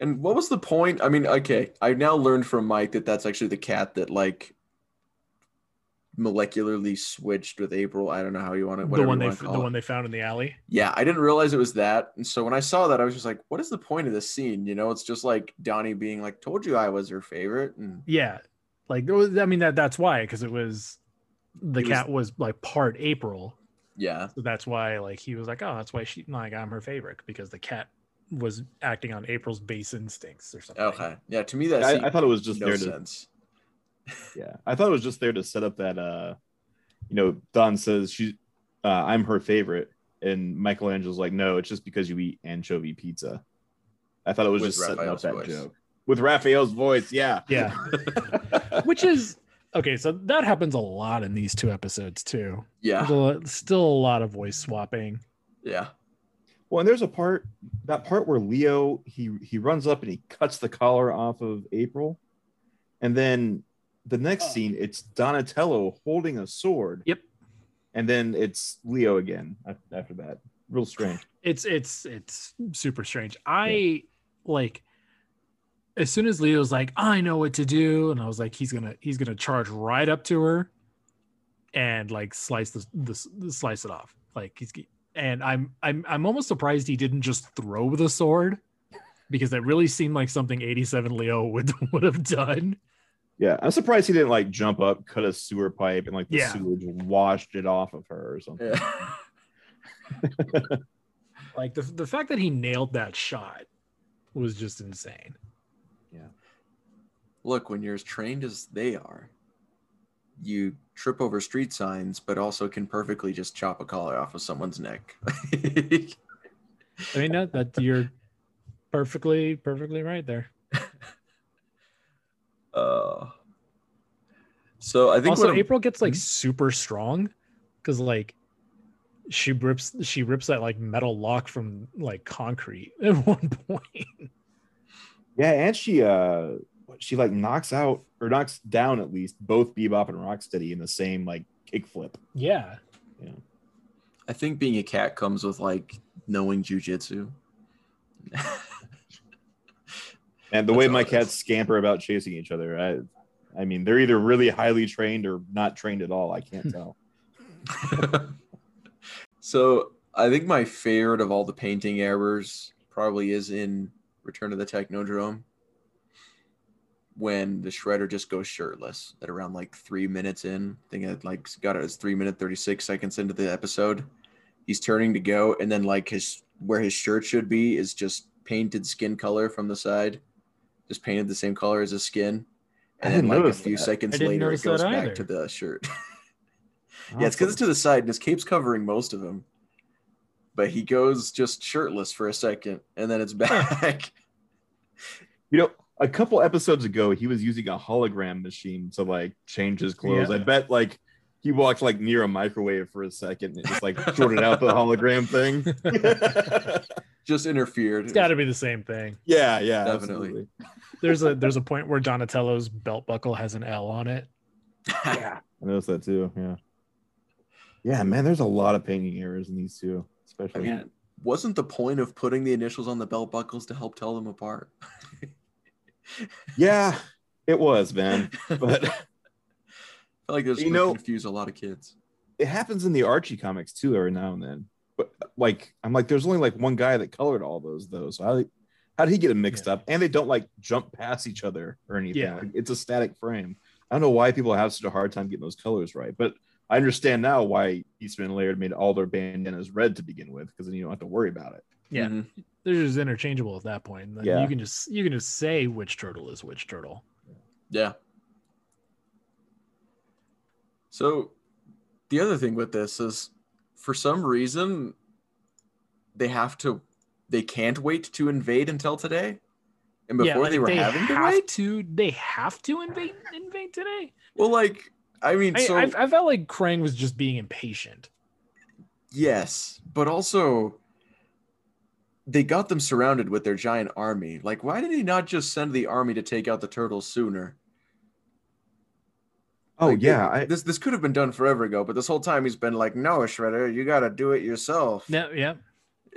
And what was the point? I mean, okay, I now learned from Mike that that's actually the cat that like molecularly switched with April. I don't know how you want to The one they the it. one they found in the alley. Yeah, I didn't realize it was that. And so when I saw that, I was just like, what is the point of this scene? You know, it's just like Donnie being like, told you I was her favorite. And Yeah. Like there was, I mean that that's why because it was the It was- cat was like part April. Yeah, So that's why like he was like, oh, that's why she like I'm her favorite because the cat was acting on April's base instincts or something. okay. Yeah, to me, that I, I thought it was just no there to sense. yeah i thought it was just there to set up that uh you know don says she's uh i'm her favorite and michelangelo's like no it's just because you eat anchovy pizza i thought it was With just setting up that voice. joke with raphael's voice yeah Yeah. Which is okay, so that happens a lot in these two episodes too. Yeah, a lot- still a lot of voice swapping. yeah. well and there's a part that part where leo he he runs up and he cuts the collar off of april and then the next oh. scene it's donatello holding a sword Yep. and then it's leo again after that real strange It's it's it's super strange. I like as soon as Leo's like, I know what to do, and I was like, he's gonna he's gonna charge right up to her and like slice the, the slice it off. Like he's and I'm I'm I'm almost surprised he didn't just throw the sword because that really seemed like something 87 Leo would would have done. Yeah, I'm surprised he didn't like jump up, cut a sewer pipe, and like the Yeah. sewage washed it off of her or something. yeah. Like the the fact that he nailed that shot was just insane. Look, when you're as trained as they are, you trip over street signs, but also can perfectly just chop a collar off of someone's neck. I mean that that you're perfectly perfectly right there. uh, so I think also what april gets like Mhm. super strong because like she rips she rips that like metal lock from like concrete at one point Yeah, and she uh she like knocks out or knocks down at least both Bebop and Rocksteady in the same like kickflip. yeah Yeah. I think being a cat comes with like knowing jujitsu. And the That's way my cats scamper about chasing each other, I I mean they're either really highly trained or not trained at all. I can't tell. so I think my favorite of all the painting errors probably is in Return of the Technodrome when the shredder just goes shirtless at around like three minutes in. I think it like got it as three minute thirty six seconds into the episode. He's turning to go, and then like his where his shirt should be is just painted skin color from the side, just painted the same color as his skin. And then like a few that. seconds later, it goes back to the shirt. Yeah, it's because it's to the side and his cape's covering most of him. but he goes just shirtless for a second, and then it's back. You know, a couple episodes ago, he was using a hologram machine to like change his clothes. Yeah. I bet like he walked like near a microwave for a second and just like sorted out the hologram thing. just interfered. It's got to be the same thing. yeah, yeah, Definitely. absolutely. There's a there's a point where Donatello's belt buckle has an L on it. Yeah, I noticed that too. Yeah, yeah, man. There's a lot of painting errors in these two, I especially. mean, wasn't the point of putting the initials on the belt buckles to help tell them apart? yeah, it was, man. But I feel like this You know- confuse a lot of kids. it happens in the Archie comics too, every now and then. But like, I'm like, there's only like one guy that colored all those though. So how, how did he get them mixed Yeah. up? And they don't like jump past each other or anything. Yeah. Like, it's a static frame. I don't know why people have such a hard time getting those colors right, but I understand now why Eastman and Laird made all their bandanas red to begin with, because then you don't have to worry about it. Yeah. Mhm. They're just interchangeable at that point. Yeah. You can just you can just say which turtle is which turtle. Yeah. So the other thing with this is for some reason they have to they can't wait to invade until today. And before like, they were having to wait? to they have to invade invade today. Well, like I mean, I, so I, I felt like Krang was just being impatient. yes, but also they got them surrounded with their giant army. Like, why did he not just send the army to take out the turtles sooner? Oh Like, yeah, it- I, this this could have been done forever ago, but this whole time he's been like, "No, Shredder, you got to do it yourself." Yeah, yeah.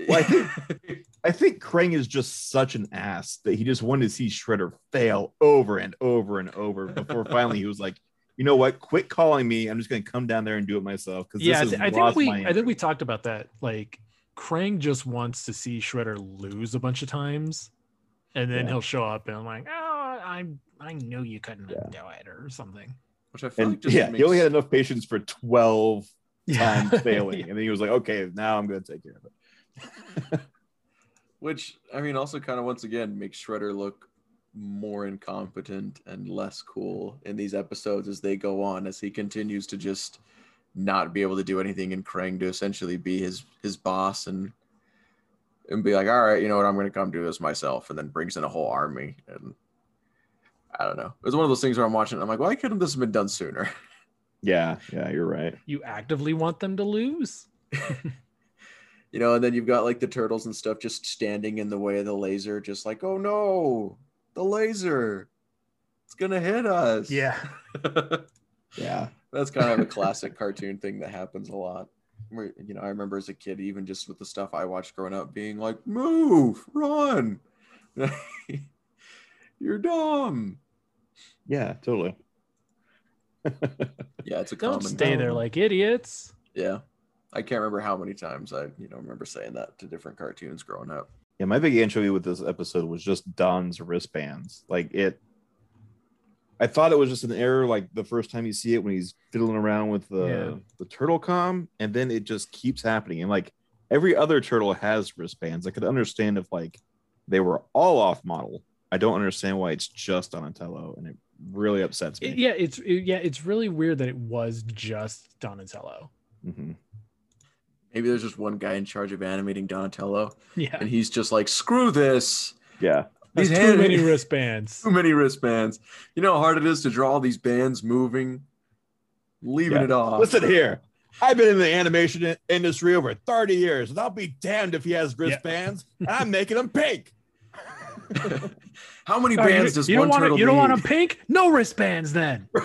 Well, I think- I think Krang is just such an ass that he just wanted to see Shredder fail over and over and over before finally he was like, you know what? Quit calling me. I'm just going to come down there and do it myself. Because Yeah, I, this thi- I think we I think we talked about that. Like Krang just wants to see Shredder lose a bunch of times, and then Yeah. he'll show up and I'm like, oh, I I knew you couldn't Yeah. do it or something. Which I feel And like just yeah, makes, he only had enough patience for 12 Yeah. times failing. And then he was like, okay, now I'm going to take care of it. which I mean also kind of once again makes Shredder look more incompetent and less cool in these episodes as they go on as he continues to just not be able to do anything and Krang to essentially be his his boss and and be like, all right, you know what, I'm gonna come do this myself, and then brings in a whole army and I don't know. It was one of those things where I'm watching. it, I'm like, why couldn't this have been done sooner? Yeah, yeah, you're right. You actively want them to lose? you know, and then you've got like the turtles and stuff just standing in the way of the laser, just like, oh no, the laser, it's gonna hit us. Yeah. Yeah. That's kind of a classic cartoon thing that happens a lot. Where you know, I remember as a kid, even just with the stuff I watched growing up, being like, move, run, you're dumb. Yeah, totally. Yeah, it's a Don't common. stay there like idiots. Yeah, I can't remember how many times I, you know, remember saying that to different cartoons growing up. Yeah, my big anchovy with this episode was just Don's wristbands. Like it, I thought it was just an error. Like the first time you see it when he's fiddling around with the Yeah. the turtle com, and then it just keeps happening. And like every other turtle has wristbands. I could understand if like they were all off model. I don't understand why it's just Donatello, and it really upsets me. It- yeah, it's it- yeah, it's really weird that it was just Donatello. Mhm. Maybe there's just one guy in charge of animating Donatello, Yeah. and he's just like, screw this. Yeah, There's These too many wristbands. too many wristbands. You know how hard it is to draw all these bands moving, leaving Yeah. it off. listen here. I've been in the animation industry over 30 years, and I'll be damned if he has wristbands. and I'm making them pink. how many Oh, you- bands does you one don't want turtle you don't want them pink? No wristbands then.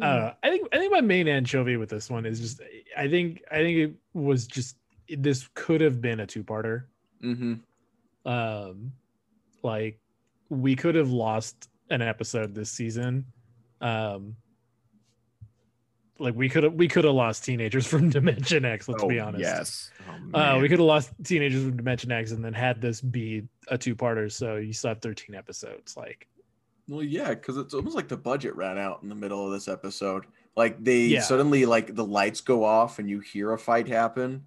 Uh, I think I think my main anchovy with this one is just I think I think it was just this could have been a two-parter. Mm-hmm. Um, like we could have lost an episode this season. Um, like we could have we could have lost teenagers from Dimension X. Let's be Oh, honest. Yes. Uh, we could have lost teenagers from Dimension X and then had this be a two-parter. So you still have 13 episodes. Like, Well, yeah, because it's almost like the budget ran out in the middle of this episode. Like they Yeah. suddenly like the lights go off and you hear a fight happen,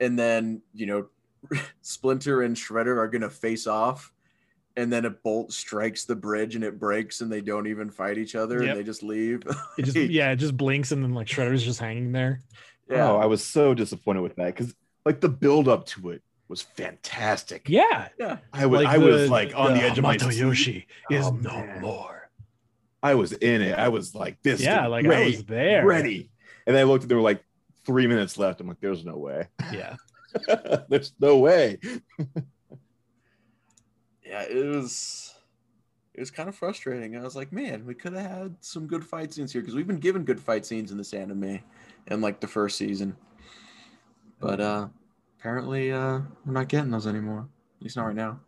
and then you know Splinter and Shredder are gonna face off, and then a bolt strikes the bridge and it breaks and they don't even fight each other Yep. and they just leave. It just yeah, it just blinks and then like Shredder's just hanging there. yeah. Oh, I was so disappointed with that because like the build up to it was fantastic. Yeah. yeah. I was Like I was the- like on the, edge of my Hamato seat. Yoshi is Oh, no man. more. I was in it. I was like, this. is Yeah, like be I was there. ready. And then I looked, and there were like three minutes left. I'm like, there's no way. Yeah. there's no way. yeah, it was it was kind of frustrating. I was like, man, we could have had some good fight scenes here because we've been given good fight scenes in this anime in like the first season. But uh apparently uh we're not getting those anymore. At least not right now.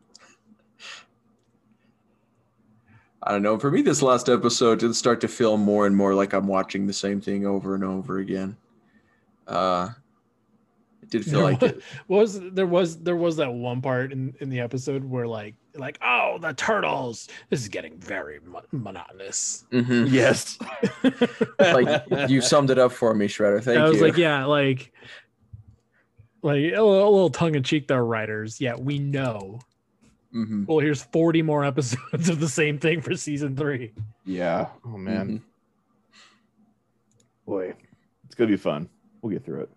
I don't know. For me, this last episode did start to feel more and more like I'm watching the same thing over and over again. Uh it did feel There like was, it. was there was there was that one part in in the episode where like like oh the turtles this is getting very mo- monotonous. Mhm. Yes. like you summed it up for me, Shredder. Thank you. I was you. like yeah like like a little, a little tongue in cheek there writers. Yeah, we know. Mhm. Well, here's 40 more episodes of the same thing for season 3. Yeah. Oh man, Mhm. boy, it's gonna be fun. We'll get through it.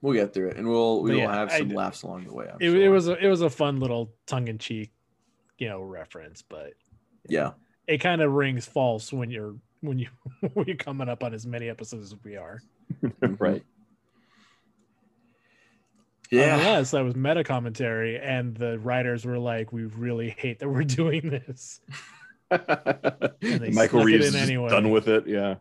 We'll get through it, and we'll we will yeah, have some d- laughs along the way. I'm It, sure. it was a, it was a fun little tongue in cheek, you know, reference, but yeah, it kind of rings false when you're when you when you're coming up on as many episodes as we are. Mm-hmm. right. yeah. Unless that was meta commentary and the writers were like, "We really hate that we're doing this." they Michael snuck Reeves is anyway. done with it. Yeah.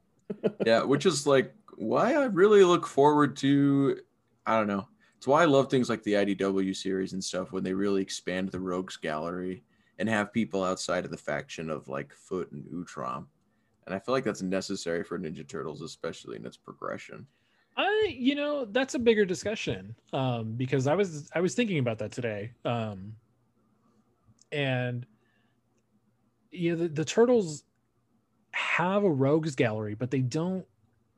Yeah, which is like why I really look forward to. I don't know. It's why I love things like the IDW series and stuff when they really expand the Rogues Gallery and have people outside of the faction of like Foot and Utrom. And I feel like that's necessary for Ninja Turtles, especially in its progression. I, you know, that's a bigger discussion um, because I was I was thinking about that today, um, and you know, the, the turtles have a rogues gallery, but they don't.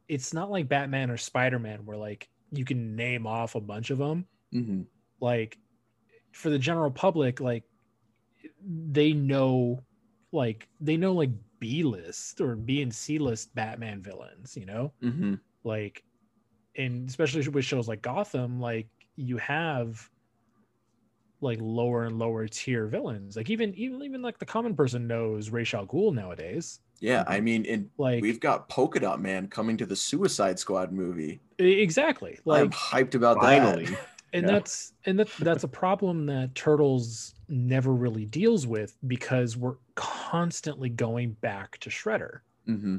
It's not like Batman or Spider Man where like you can name off a bunch of them. Mm-hmm. Like for the general public, like they know, like they know like B list or B and C list Batman villains. You know, Mm-hmm. like and especially with shows like gotham like you have like lower and lower tier villains like even even even like the common person knows Ra's al Ghul nowadays Yeah, I mean, and like we've got Polka Dot Man coming to the Suicide Squad movie. exactly I'm like hyped about Finally. that. and yeah. that's and that that's a problem that turtles never really deals with because we're constantly going back to shredder hmm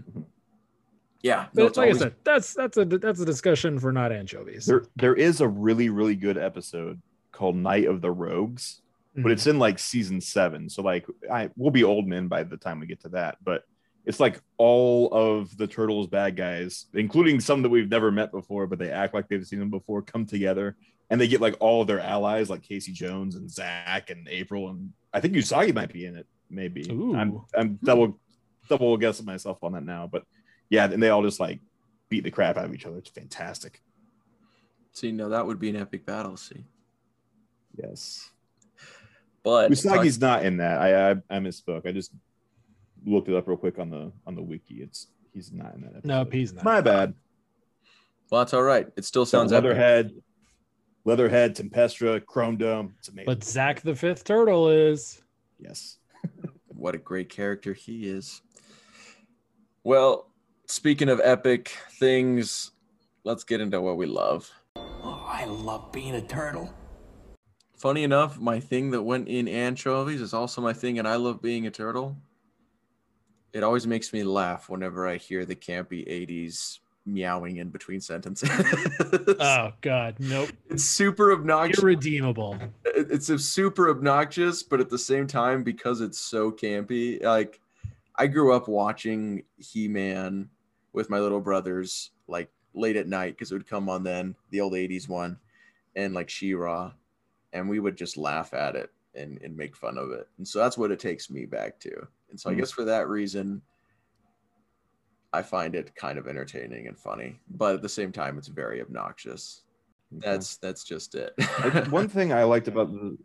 Yeah, but no, it's like always- i said that's that's a that's a discussion for not anchovies There, there is a really, really good episode called Night of the Rogues, but Mhm. it's in like season seven. So like, I we'll be old men by the time we get to that. But it's like all of the turtles bad guys, including some that we've never met before, but they act like they've seen them before, come together, and they get like all of their allies, like Casey Jones and Zach and April, and I think Usagi might be in it. Maybe I'm I'm double double guessing myself on that now, but yeah, and they all just like beat the crap out of each other. It's fantastic. See, no, that would be an epic battle. See, Yes. but Usagi's not in that. I, I I misspoke. I just looked it up real quick on the on the wiki. It's he's not in that. Episode. no he's not My bad. well, that's all right. It still sounds epic. Leatherhead, Leatherhead, Tempestra, Chrome Dome. It's amazing. but zach the fifth turtle is yes, What a great character he is. Well, speaking of epic things, let's get into what we love. Oh, I love being a turtle. Funny enough, my thing that went in anchovies is also my thing, and I love being a turtle. It always makes me laugh whenever I hear the campy 80s meowing in between sentences. oh god nope it's super obnoxious. irredeemable it's a super obnoxious, but at the same time, because it's so campy, like I grew up watching He Man with my little brothers, like late at night, because it would come on then, the old 80s one, and like She Ra, and we would just laugh at it and, and make fun of it. And so that's what it takes me back to. And so I Mhm. guess for that reason, I find it kind of entertaining and funny, but at the same time, it's very obnoxious. That's that's just it. One thing I liked about the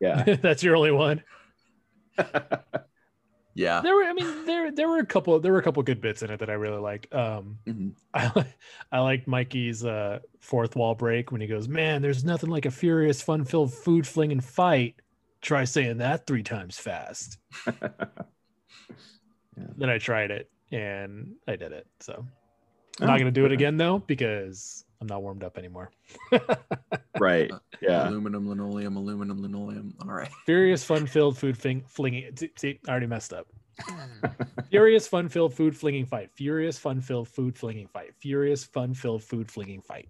yeah that's your only one Yeah. There were, I mean, there there were a couple there were a couple good bits in it that I really liked. Um, Mhm. I I like Mikey's uh fourth wall break when he goes, "Man, there's nothing like a furious, fun-filled food flinging fight." Try saying that three times fast. Then I tried it and I did it. So I'm not Oh, gonna do it again though because I'm not warmed up anymore. Right. Yeah. Aluminum, linoleum, aluminum, linoleum. All right. Furious, fun-filled food fling- flinging. See, see, I already messed up. Furious, fun-filled food flinging fight. Furious, fun-filled food flinging fight. Furious, fun-filled food flinging fight.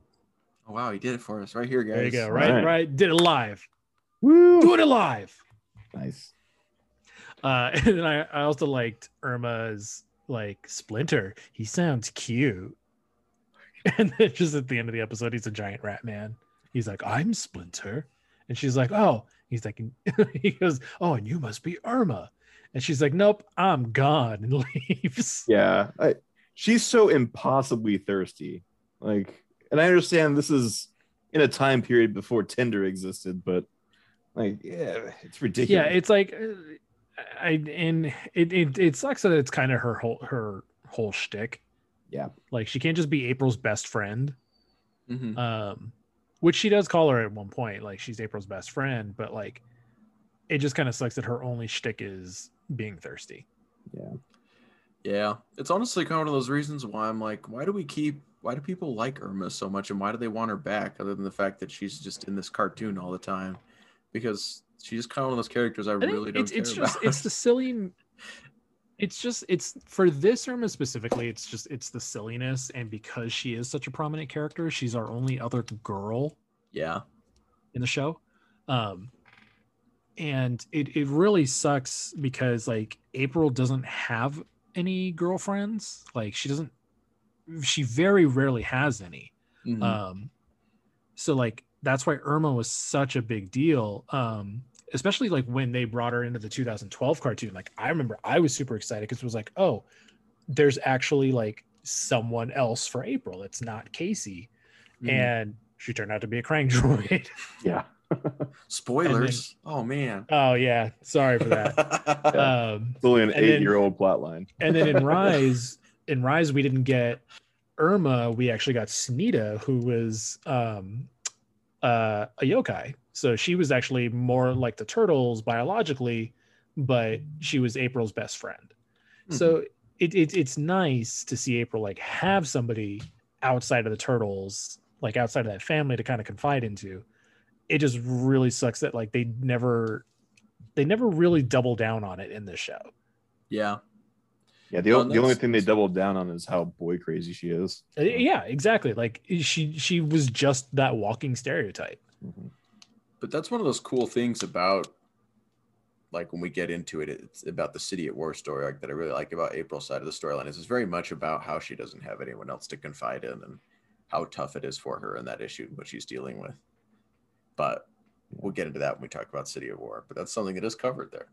Oh, wow, he did it for us right here, guys. There you go. Right, Right. right. Did it live. Woo! Do it live. Nice. Uh, and then I, I also liked Irma's like Splinter. He sounds cute. And then just at the end of the episode, he's a giant rat man. He's like, I'm Splinter. And she's like, Oh, he's like, he goes, Oh, and you must be Irma. And she's like, Nope, I'm gone and leaves. Yeah. I, she's so impossibly thirsty. Like, and I understand this is in a time period before Tinder existed, but like, yeah, it's ridiculous. Yeah, it's like, uh, I and it it, it sucks that it's kind of her whole her whole shtick. Yeah. like she can't just be April's best friend. Mhm. um which she does call her at one point like she's april's best friend but like it just kind of sucks that her only shtick is being thirsty Yeah. Yeah, it's honestly kind of one of those reasons why I'm like, why do we keep, why do people like Irma so much, and why do they want her back, other than the fact that she's just in this cartoon all the time? Because she's just kind of one of those characters I, I really don't it's, care it's just about. it's the silly it's just it's for this irma specifically it's just it's the silliness and because she is such a prominent character she's our only other girl yeah, in the show um and it, it really sucks because like april doesn't have any girlfriends like she doesn't she very rarely has any Mhm. um so like that's why irma was such a big deal um especially like when they brought her into the 2012 cartoon like i remember i was super excited because it was like oh there's actually like someone else for april it's not casey Mhm. and she turned out to be a Kraang droid yeah. spoilers. oh man. oh yeah sorry for that um It's only an eight year old plot line. and then in rise in rise we didn't get irma we actually got Sunita who was um uh a yokai. So she was actually more like the turtles biologically but she was april's best friend. So it, it it's nice to see april like have somebody outside of the turtles like outside of that family to kind of confide into. It just really sucks that like they never they never really double down on it in this show. Yeah, Yeah. The, Well, the only thing they doubled down on is how boy crazy she is. Uh, yeah exactly like she she was just that walking stereotype Mhm. but that's one of those cool things about, like when we get into it, it's about the city at war story like that I really like about April's side of the storyline is it's very much about how she doesn't have anyone else to confide in and how tough it is for her in that issue and what she's dealing with. But we'll get into that when we talk about City at War. But that's something that is covered there.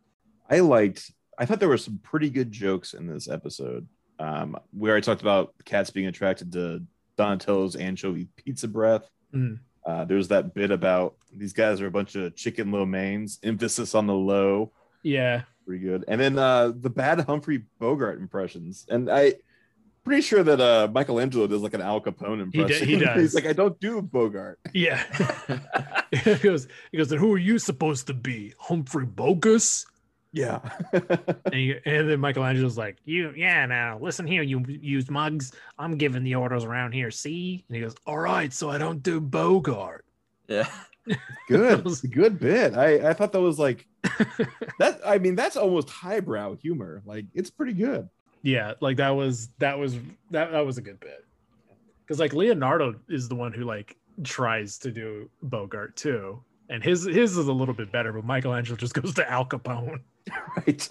I liked. I thought there were some pretty good jokes in this episode. Um, we already talked about cats being attracted to Donatello's anchovy pizza breath. Mm. Uh, there's that bit about these guys are a bunch of chicken lo mains, emphasis on the low, yeah pretty good. And then uh, the bad Humphrey Bogart impressions, and I pretty sure that uh, Michelangelo does like an Al Capone He d- impression. he does. He's like, I don't do Bogart. yeah he goes he goes then who are you supposed to be humphrey bogus Yeah, and, he, and then michelangelo's like you yeah now listen here you use mugs i'm giving the orders around here see and he goes all right so i don't do bogart Yeah. good, was- good bit. I I thought that was like that. I mean, that's almost highbrow humor. Like it's pretty good. yeah like that was that was that, that was a good bit because like leonardo is the one who like tries to do bogart too and his his is a little bit better but michelangelo just goes to al capone Right.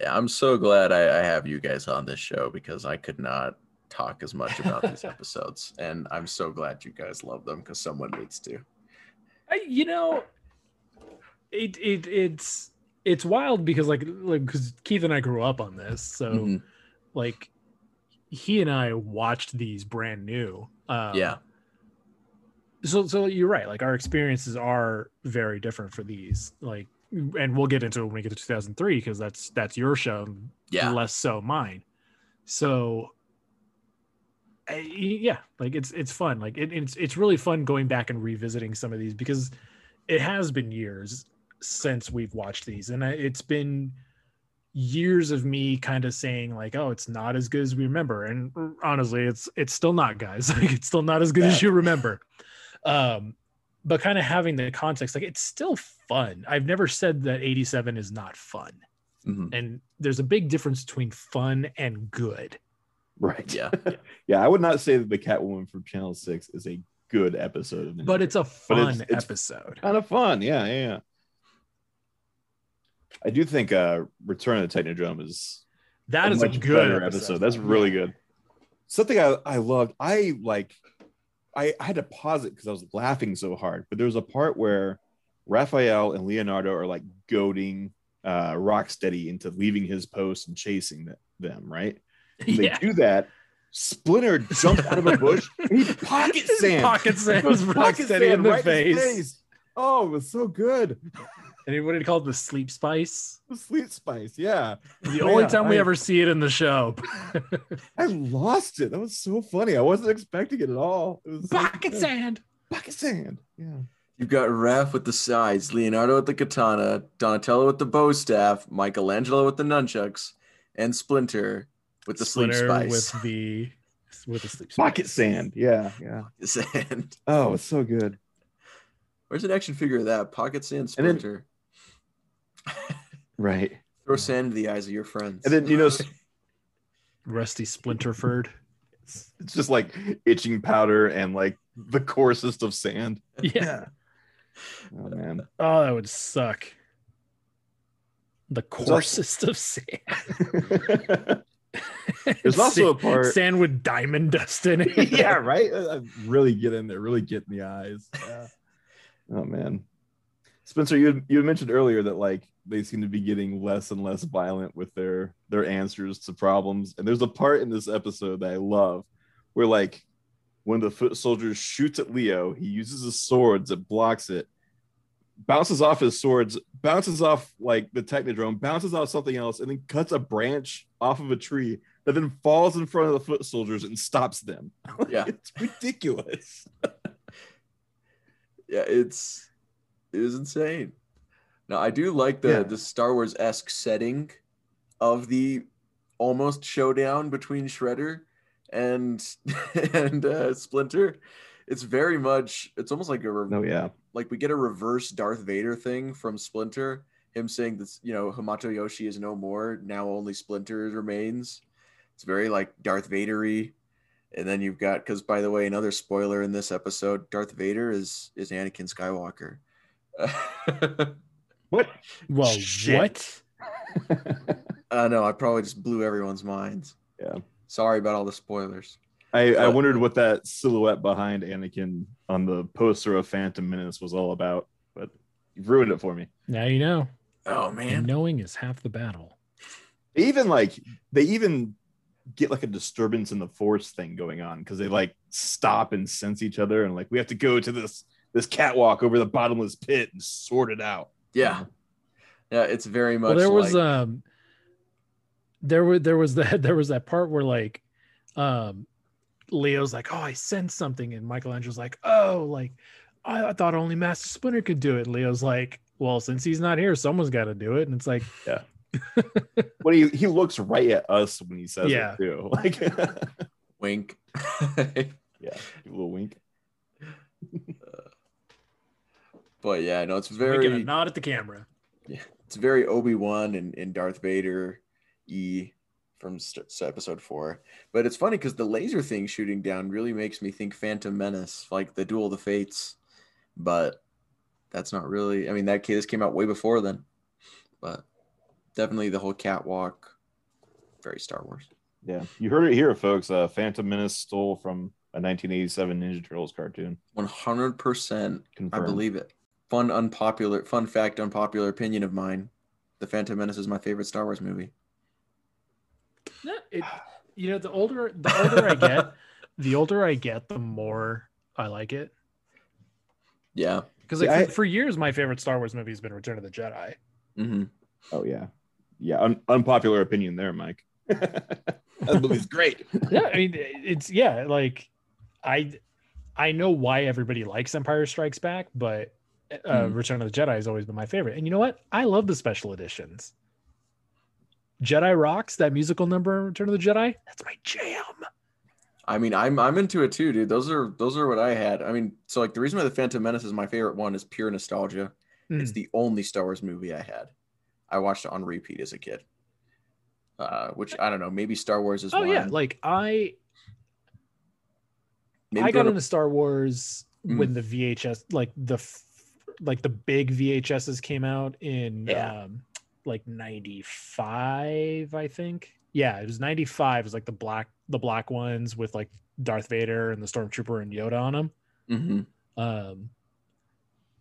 Yeah, I'm so glad I, I have you guys on this show because I could not talk as much about these episodes. And I'm so glad you guys love them because someone needs to. I, you know, it it it's it's wild because like like because Keith and I grew up on this, so Mhm. like he and I watched these brand new. Um, Yeah. So so you're right. Like our experiences are very different for these. Like, and we'll get into it when we get to 2003 because that's that's your show, Yeah. less so mine. So, I- yeah, like it's it's fun. Like it, it's it's really fun going back and revisiting some of these because it has been years since we've watched these, and it's been years of me kind of saying like, oh, it's not as good as we remember. And honestly, it's it's still not, guys. Like it's still not as good as you remember. Um, but kind of having the context, like it's still fun. I've never said that 87 is not fun. Mhm. And there's a big difference between fun and good. Right. Yeah. Yeah. I would not say that the Catwoman from Channel Six is a good episode of Ninja But it's a fun it's- it's- episode. kind of fun. Yeah, yeah, yeah. I do think uh Return of the Technodrome is That is a good better episode. That's really good. Something I, I loved. I like I, I had to pause it because I was laughing so hard. But there was a part where Raphael and Leonardo are like goading uh Rocksteady into leaving his post and chasing th- them, right? They Yeah. do that. Splinter jumps out of a bush and he pocket sand. Pocket Pocket Rocksteady sand in the right his face. Oh, it was so good. And he- what did he call it? The sleep spice. The Sleep Spice, yeah. The oh, only Yeah, time we I- ever see it in the show. I lost it. That was so funny. I wasn't expecting it at all. It was so Pocket good. sand. Pocket sand. Yeah. You've got Raph with the sides, Leonardo with the katana, Donatello with the bow staff, Michelangelo with the nunchucks, and Splinter with the sleep spice. with the with the sleep Pocket spice. sand. Yeah. Yeah. Sand. Oh, it's so good. Where's an action figure of that? Pocket sand And then- Splinter. Right. Throw sand into the eyes of your friends. And then you know Rusty Splinterford. it's, it's just like itching powder and like the coarsest of sand. Yeah. Oh man. Oh, that would suck. The coarsest of sand. There's also a part- sand with diamond dust in it. yeah, right. Uh, Really get in there, really get in the eyes. Yeah. Oh man. Spencer, you had, you had mentioned earlier that like they seem to be getting less and less violent with their their answers to problems. And there's a part in this episode that I love where like when the foot soldier shoots at Leo, he uses his swords, it blocks it, bounces off his swords, bounces off like the technodrome, bounces off something else, and then cuts a branch off of a tree that then falls in front of the foot soldiers and stops them. Yeah. it's ridiculous. yeah, it's it is insane. Now I do like the Yeah. the Star Wars esque setting of the almost showdown between Shredder and and uh, Splinter. It's very much. It's almost like a re- No, yeah. like we get a reverse Darth Vader thing from Splinter. Him saying that you know Hamato Yoshi is no more. Now only Splinter remains. It's very like Darth Vadery. And then you've got because by the way, another spoiler in this episode, Darth Vader is is Anakin Skywalker. What? Well, Shit. what? I know I probably just blew everyone's minds. Yeah. Sorry about all the spoilers. I, I wondered what that silhouette behind Anakin on the poster of Phantom Menace was all about, but you've ruined it for me. Now you know. Oh And man. knowing is half the battle. They even like they even get like a disturbance in the force thing going on because they like stop and sense each other and like we have to go to this this catwalk over the bottomless pit and sort it out. Yeah. Yeah, it's very much Well, there was like, um there were there was that there was that part where like um Leo's like, oh, I sense something, and Michelangelo's like, oh, like I, I thought only Master Splinter could do it. And Leo's like, well, since he's not here, someone's got to do it. And it's like, yeah. When he he looks right at us when he says Yeah. it too. Like wink. yeah, give a little wink. But yeah, no, it's making a very nod at the camera. Yeah, it's very Obi-Wan and, and Darth Vader E from st- episode four. But it's funny because the laser thing shooting down really makes me think Phantom Menace, like the Duel of the Fates. But that's not really. I mean, that case came out way before then. But definitely the whole catwalk, very Star Wars. Yeah, you heard it here, folks. Uh, Phantom Menace stole from a 1987 Ninja Turtles cartoon. One hundred percent, I believe it. Fun, unpopular, fun fact, unpopular opinion of mine: The Phantom Menace is my favorite Star Wars movie. Yeah, it, you know, the older the older I get, the older I get, the more I like it. Yeah. Because like I- for, for years, my favorite Star Wars movie has been Return of the Jedi. hmm Oh yeah, yeah. Un- unpopular opinion there, Mike. that movie's great. yeah, I mean, it's yeah, like I I know why everybody likes Empire Strikes Back, but uh, Hmm. Return of the Jedi has always been my favorite. And you know what? I love the special editions. Jedi Rocks, that musical number in Return of the Jedi, that's my jam. I mean, I'm I'm into it too, dude. Those are those are what I had. I mean, so like the reason why the Phantom Menace is my favorite one is pure nostalgia. It's Mm. the only Star Wars movie I had. I watched it on repeat as a kid. Uh, which I don't know, maybe Star Wars is Oh one. yeah, like I maybe I go got to- into Star Wars Mm. when the VHS, like the like the big VHSs came out in Yeah. um like 95, I think. Yeah, it was 95. It was like the black the black ones with like Darth Vader and the Stormtrooper and Yoda on them. Mhm. Um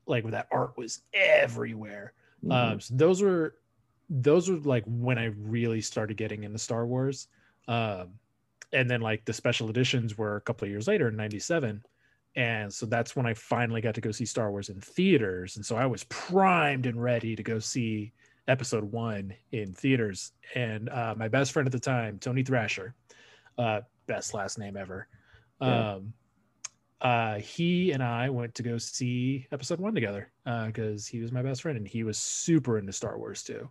like that art was everywhere. Mhm. Um, so those were those were like when I really started getting into Star Wars. Um, and then like the special editions were a couple of years later in 97. And so that's when I finally got to go see Star Wars in theaters. And so I was primed and ready to go see episode one in theaters. And uh, my best friend at the time, Tony Thrasher, uh, best last name ever. Yeah. Um, uh, he and I went to go see episode one together because he was my best friend and he was super into Star Wars too.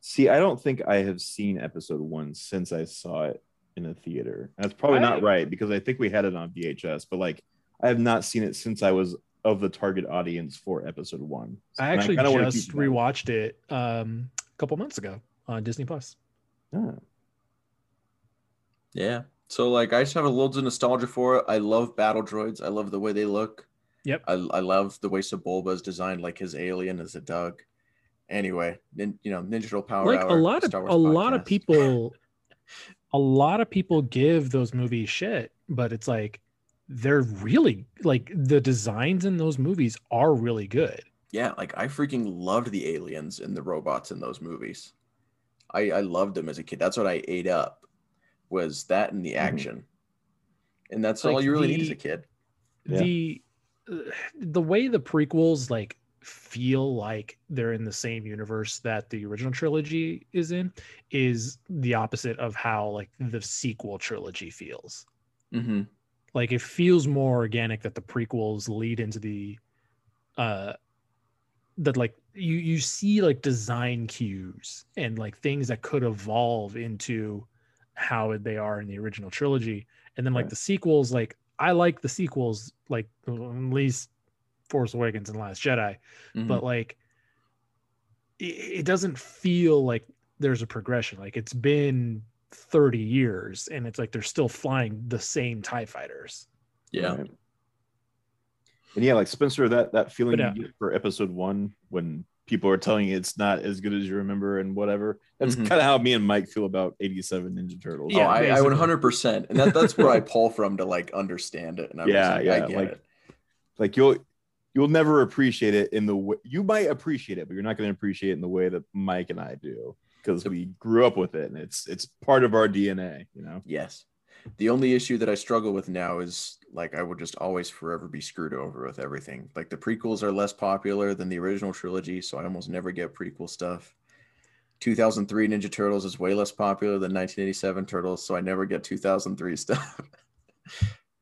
See, I don't think I have seen episode one since I saw it in a theater. That's probably I- not right because I think we had it on VHS, but like I have not seen it since I was of the target audience for episode one. I And actually kinda just keep that. rewatched it um, a couple months ago on Disney Plus. Ah, Yeah. So like I just have a little bit of nostalgia for it. I love battle droids. I love the way they look. Yep. I, I love the way Sebulba is designed, like his alien as a Dug. Anyway, nin, you know, Ninja Turtle Power like Hour. a lot of Star a Wars lot of people a lot of people give those movies shit but it's like they're really like the designs in those movies are really good Yeah, like I freaking loved the aliens and the robots in those movies. I I loved them as a kid. That's what I ate up. Was that and the action. And that's all you really need as a kid. Yeah. the uh, the way the prequels like feel like they're in the same universe that the original trilogy is in is the opposite of how like the sequel trilogy feels Mm-hmm. like it feels more organic that the prequels lead into the uh that like you you see like design cues and like things that could evolve into how they are in the original trilogy and then like Right. the sequels like i like the sequels like at least force awakens and last jedi Mm-hmm. but like it, it doesn't feel like there's a progression like it's been 30 years and it's like they're still flying the same tie fighters yeah. right. And yeah, like Spencer, that that feeling But, uh, you get for episode one when people are telling you it's not as good as you remember and whatever. That's Mhm. kind of how me and Mike feel about 87 Ninja Turtles. Yeah, oh, I, I 100%. And that, that's where I pull from to like understand it. And I'm Yeah, like, yeah, I get like- it. like you'll you'll never appreciate it in the way you might appreciate it, but you're not going to appreciate it in the way that Mike and I do because we grew up with it and it's it's part of our DNA, you know. Yes. The only issue that I struggle with now is like I will just always forever be screwed over with everything. Like the prequels are less popular than the original trilogy, so I almost never get prequel stuff. 2003 Ninja Turtles is way less popular than 1987 Turtles, so I never get 2003 stuff.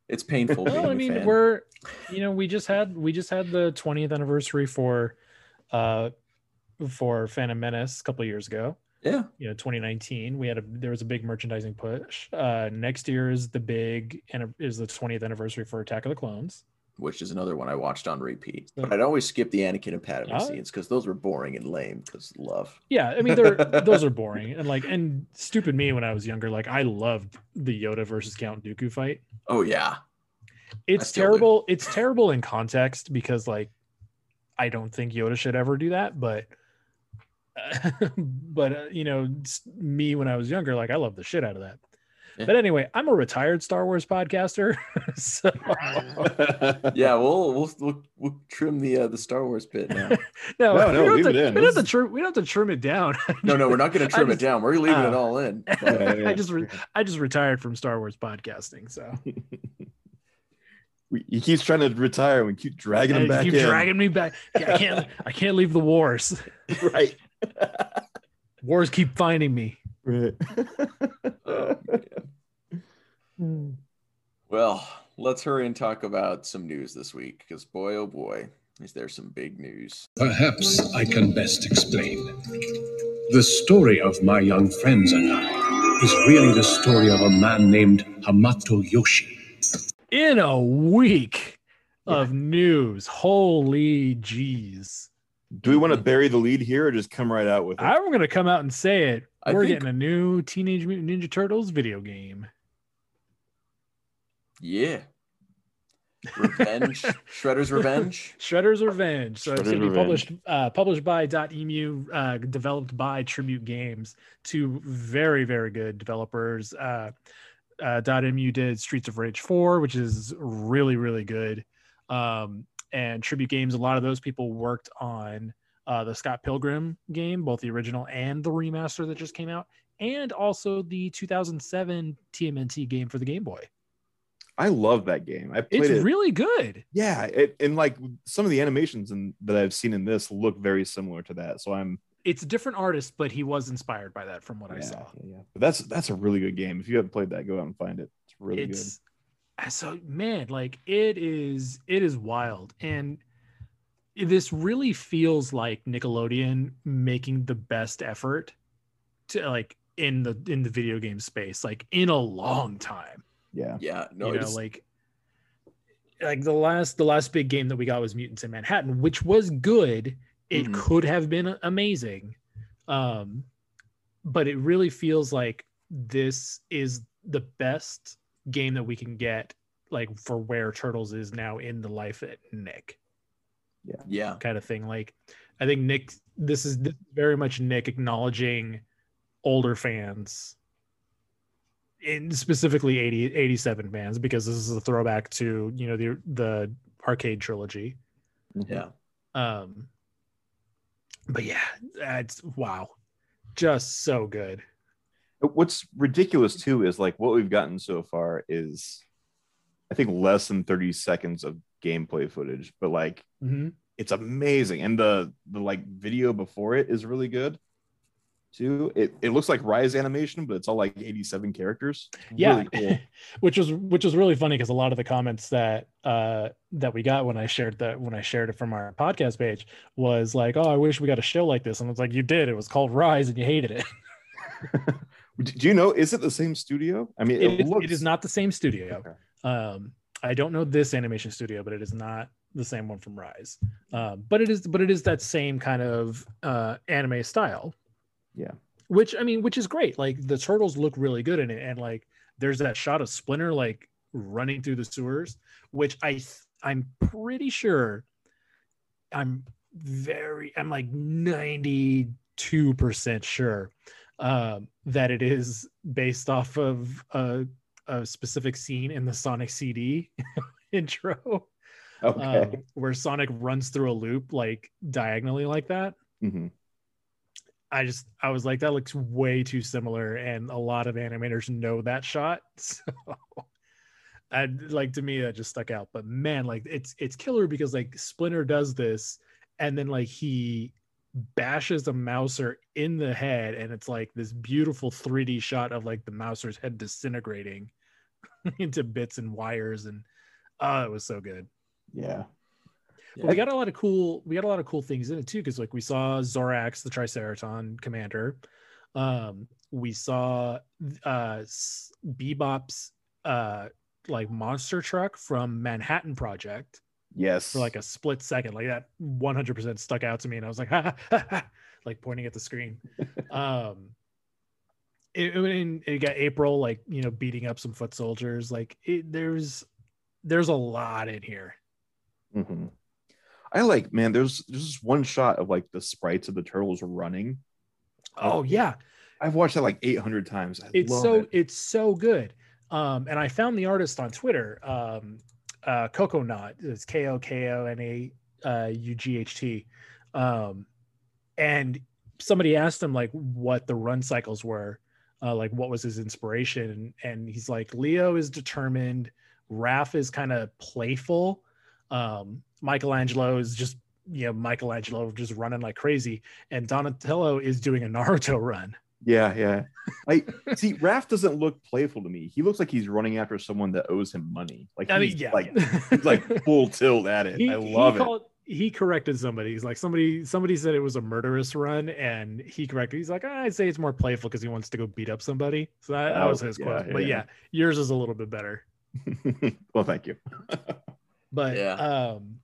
It's painful. well i mean we're you know we just had we just had the 20th anniversary for uh for phantom menace a couple of years ago. Yeah, you know 2019 we had a there was a big merchandising push. Uh next year is the big and is the 20th anniversary for attack of the clones which is another one I watched on repeat. But I'd always skip the Anakin and Padme Oh. scenes because those were boring and lame. Because love. yeah i mean they're those are boring and like and stupid me when i was younger like i loved the yoda versus count dooku fight Oh yeah, it's still do. terrible it's terrible in context because like i don't think yoda should ever do that but but uh, you know me when i was younger like i love the shit out of that Yeah. but anyway i'm a retired star wars podcaster so yeah. We'll we'll we'll, we'll trim the uh, the Star Wars bit now. no, No, we no, don't leave have to, it in. we don't have to trim we don't have to trim it down No, no, we're not going to trim just- it down. We're leaving it Oh. all in. Yeah, yeah. i just re- i just retired from star wars podcasting so he keeps trying to retire. We keep dragging him And back keep in. dragging me back. I can't. I can't leave the wars. right. Wars keep finding me. Right. Oh, man. Hmm. Well, let's hurry and talk about some news this week because boy, oh boy, is there some big news. Perhaps I can best explain. The story of my young friends and I is really the story of a man named Hamato Yoshi. In a week of news, holy jeez! Do we want to bury the lead here or just come right out with it? I'm gonna come out and say it. I We're think- getting a new Teenage Mutant Ninja Turtles video game. Yeah. Revenge, Shredder's Revenge. Shredder's Revenge. So it's Shredder's going to be Revenge. published uh, published by Dotemu, uh, developed by Tribute Games. Two very very good developers. Uh, uh, Dotemu did Streets of Rage 4, which is really really good. Um, and Tribute Games, a lot of those people worked on uh, the Scott Pilgrim game, both the original and the remaster that just came out, and also the 2007 TMNT game for the Game Boy. I love that game. I played It's it. really good. yeah, it, and like some of the animations in, that I've seen in this look very similar to that. So I'm It's a different artist, but he was inspired by that from what I saw. yeah, yeah. But that's that's a really good game. If you haven't played that, go out and find it. It's really it's uh, so man like it is it is wild and this really feels like nickelodeon making the best effort to like in the in the video game space like in a long time. Yeah. Yeah, no, you know it's like like the last the last big game that we got was mutants in manhattan which was good it Mhm. could have been amazing um but it really feels like this is the best game that we can get like for where turtles is now in the life at nick. Yeah, kind of thing. Like i think nick this is very much nick acknowledging older fans in specifically 80 87 fans because this is a throwback to you know the the arcade trilogy. Yeah. um but yeah that's wow. Just so good. But What's ridiculous too is like what we've gotten so far is, I think less than thirty seconds of gameplay footage, but like Mhm. it's amazing, and the the like video before it is really good too. It it looks like Rise animation, but it's all like eighty seven characters. yeah Really cool. which was which was really funny because a lot of the comments that uh that we got when i shared that when i shared it from our podcast page was like oh i wish we got a show like this and it's like you did it was called rise and you hated it Do you know? Is it the same studio? I mean, it, is, looks it is not the same studio Okay. um i don't know this animation studio but it is not the same one from rise um but it is but it is that same kind of uh anime style Yeah. which i mean which is great like the turtles look really good in it and like there's that shot of splinter like running through the sewers which i th- i'm pretty sure i'm very i'm like 92% sure um that it is based off of a, a specific scene in the sonic cd intro Okay. um, where sonic runs through a loop like diagonally like that Mhm. I just I was like that looks way too similar, and a lot of animators know that shot. So, I like to me that just stuck out. But man, like it's it's killer because like Splinter does this, and then like he bashes a mouser in the head, and it's like this beautiful 3D shot of like the mouser's head disintegrating into bits and wires, and oh, it was so good. Yeah. But we got a lot of cool we got a lot of cool things in it too because like we saw Zorax the Triceraton commander um we saw uh Bebop's uh like monster truck from Manhattan Project Yes. for like a split second like that 100% stuck out to me and I was like ha, ha, ha, like pointing at the screen um it, it, it got April like you know beating up some foot soldiers like it, there's there's a lot in here Mhm. I like, man. There's there's just one shot of like the sprites of the turtles running. oh yeah I've watched that like 800 times. I it's so it. it's so good um and i found the artist on twitter um uh coconut it's k-o-k-o-n-a uh u-g-h-t um and somebody asked him like what the run cycles were uh like what was his inspiration and, and he's like leo is determined Raph is kind of playful. Um, Michelangelo is just you know Michelangelo just running like crazy, and Donatello is doing a Naruto run. Yeah, yeah. I see. Raph doesn't look playful to me. He looks like he's running after someone that owes him money. Like I mean, he's yeah, like yeah. he's like full tilt at it. he, I love he it. he corrected somebody. He's like somebody somebody said it was a murderous run, and he corrected. He's like, I'd say it's more playful because he wants to go beat up somebody. So that, that Oh, was his yeah, quote. But yeah. yeah, yours is a little bit better. well, thank you. But Yeah. um,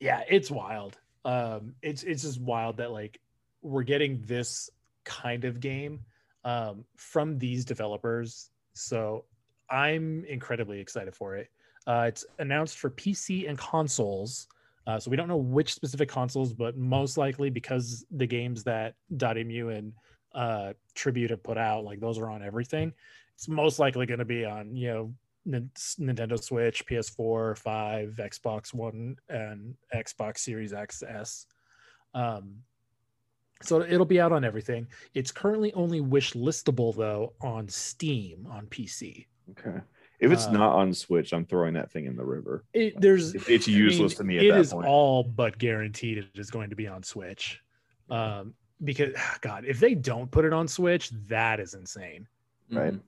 yeah, it's wild. Um, it's it's just wild that like we're getting this kind of game um, from these developers. So I'm incredibly excited for it. Uh, it's announced for PC and consoles. Uh, so we don't know which specific consoles, but most likely because the games that Dotemu and uh, Tribute have put out, like those are on everything. It's most likely going to be on, you know, Nin- Nintendo Switch, PS4, 5, Xbox One, and Xbox Series XS. Um, so it'll be out on everything. It's currently only wish listable though on Steam on PC. Okay. If it's Uh, not on Switch, I'm throwing that thing in the river. It, there's It's, it's I mean, useless to me at it that is point. all but guaranteed it is going to be on Switch. Um, because God, if they don't put it on Switch, that is insane. Right. Mhm.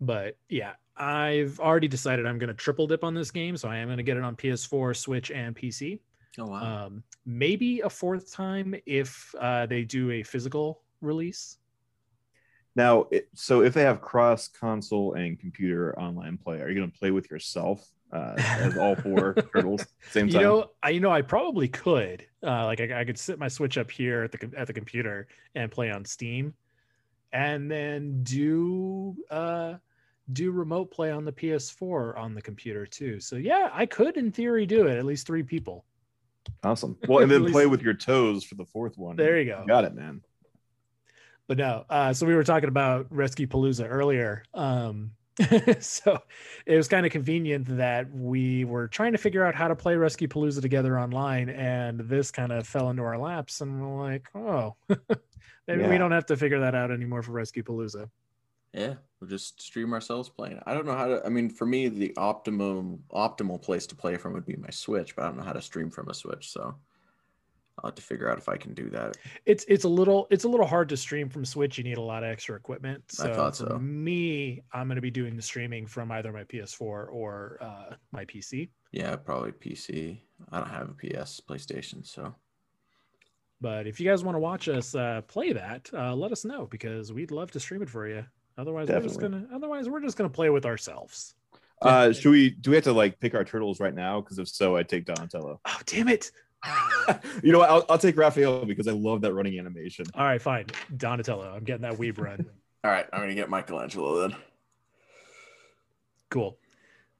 But yeah, I've already decided I'm going to triple dip on this game, so I am going to get it on PS4, Switch, and PC. Oh wow. Um, maybe a fourth time if uh, they do a physical release. Now, so if they have cross console and computer online play, are you going to play with yourself uh, as all four turtles at the same You know, I you know I probably could. Uh, like I, I could sit my Switch up here at the at the computer and play on Steam, and then do uh do remote play on the PS4 on the computer too. So yeah, I could in theory do it. At least three people. Awesome. Well, and then play with your toes for the fourth one. There you go. Got it, man. But no, uh, so we were talking about Rescue Palooza earlier. Um, so it was kind of convenient that we were trying to figure out how to play Rescue Palooza together online, and this kind of fell into our laps, and we're like, oh, maybe we don't have to figure that out anymore for Rescue Palooza. Yeah, we'll just stream ourselves playing. I don't know how to. I mean, for me, the optimum optimal place to play from would be my Switch, but I don't know how to stream from a Switch, so I'll have to figure out if I can do that. It's it's a little it's a little hard to stream from Switch. You need a lot of extra equipment. So I thought for so. me, I'm going to be doing the streaming from either my PS4 or uh, my PC. Yeah, probably PC. I don't have a PS, PlayStation, so But if you guys want to watch us uh, play that, uh, let us know because we'd love to stream it for you. Otherwise, we're just gonna otherwise we're just gonna play with ourselves. Uh, should we? Do we have to like pick our turtles right now? Because if so, I take Donatello. Oh damn it! you know what? I'll, I'll take Raphael because I love that running animation. All right, fine. Donatello, I'm getting that weeb run. all right, I'm gonna get Michelangelo then. cool.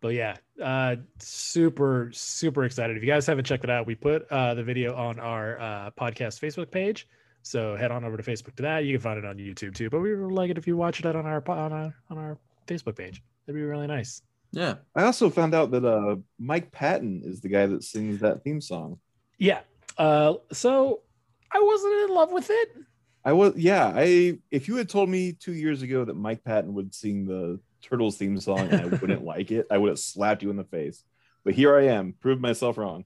But yeah, uh, super super excited. If you guys haven't checked it out, we put uh, the video on our uh, podcast Facebook page. So head on over to Facebook to that. You can find it on YouTube too. But we would like it if you watch it on our on our on our Facebook page. That'd be really nice. Yeah, I also found out that uh, Mike Patton is the guy that sings that theme song. Yeah. Uh, so I wasn't in love with it. I was, yeah. I if you had told me two years ago that Mike Patton would sing the Turtles theme song and I wouldn't like it, I would have slapped you in the face. But here I am, proved myself wrong.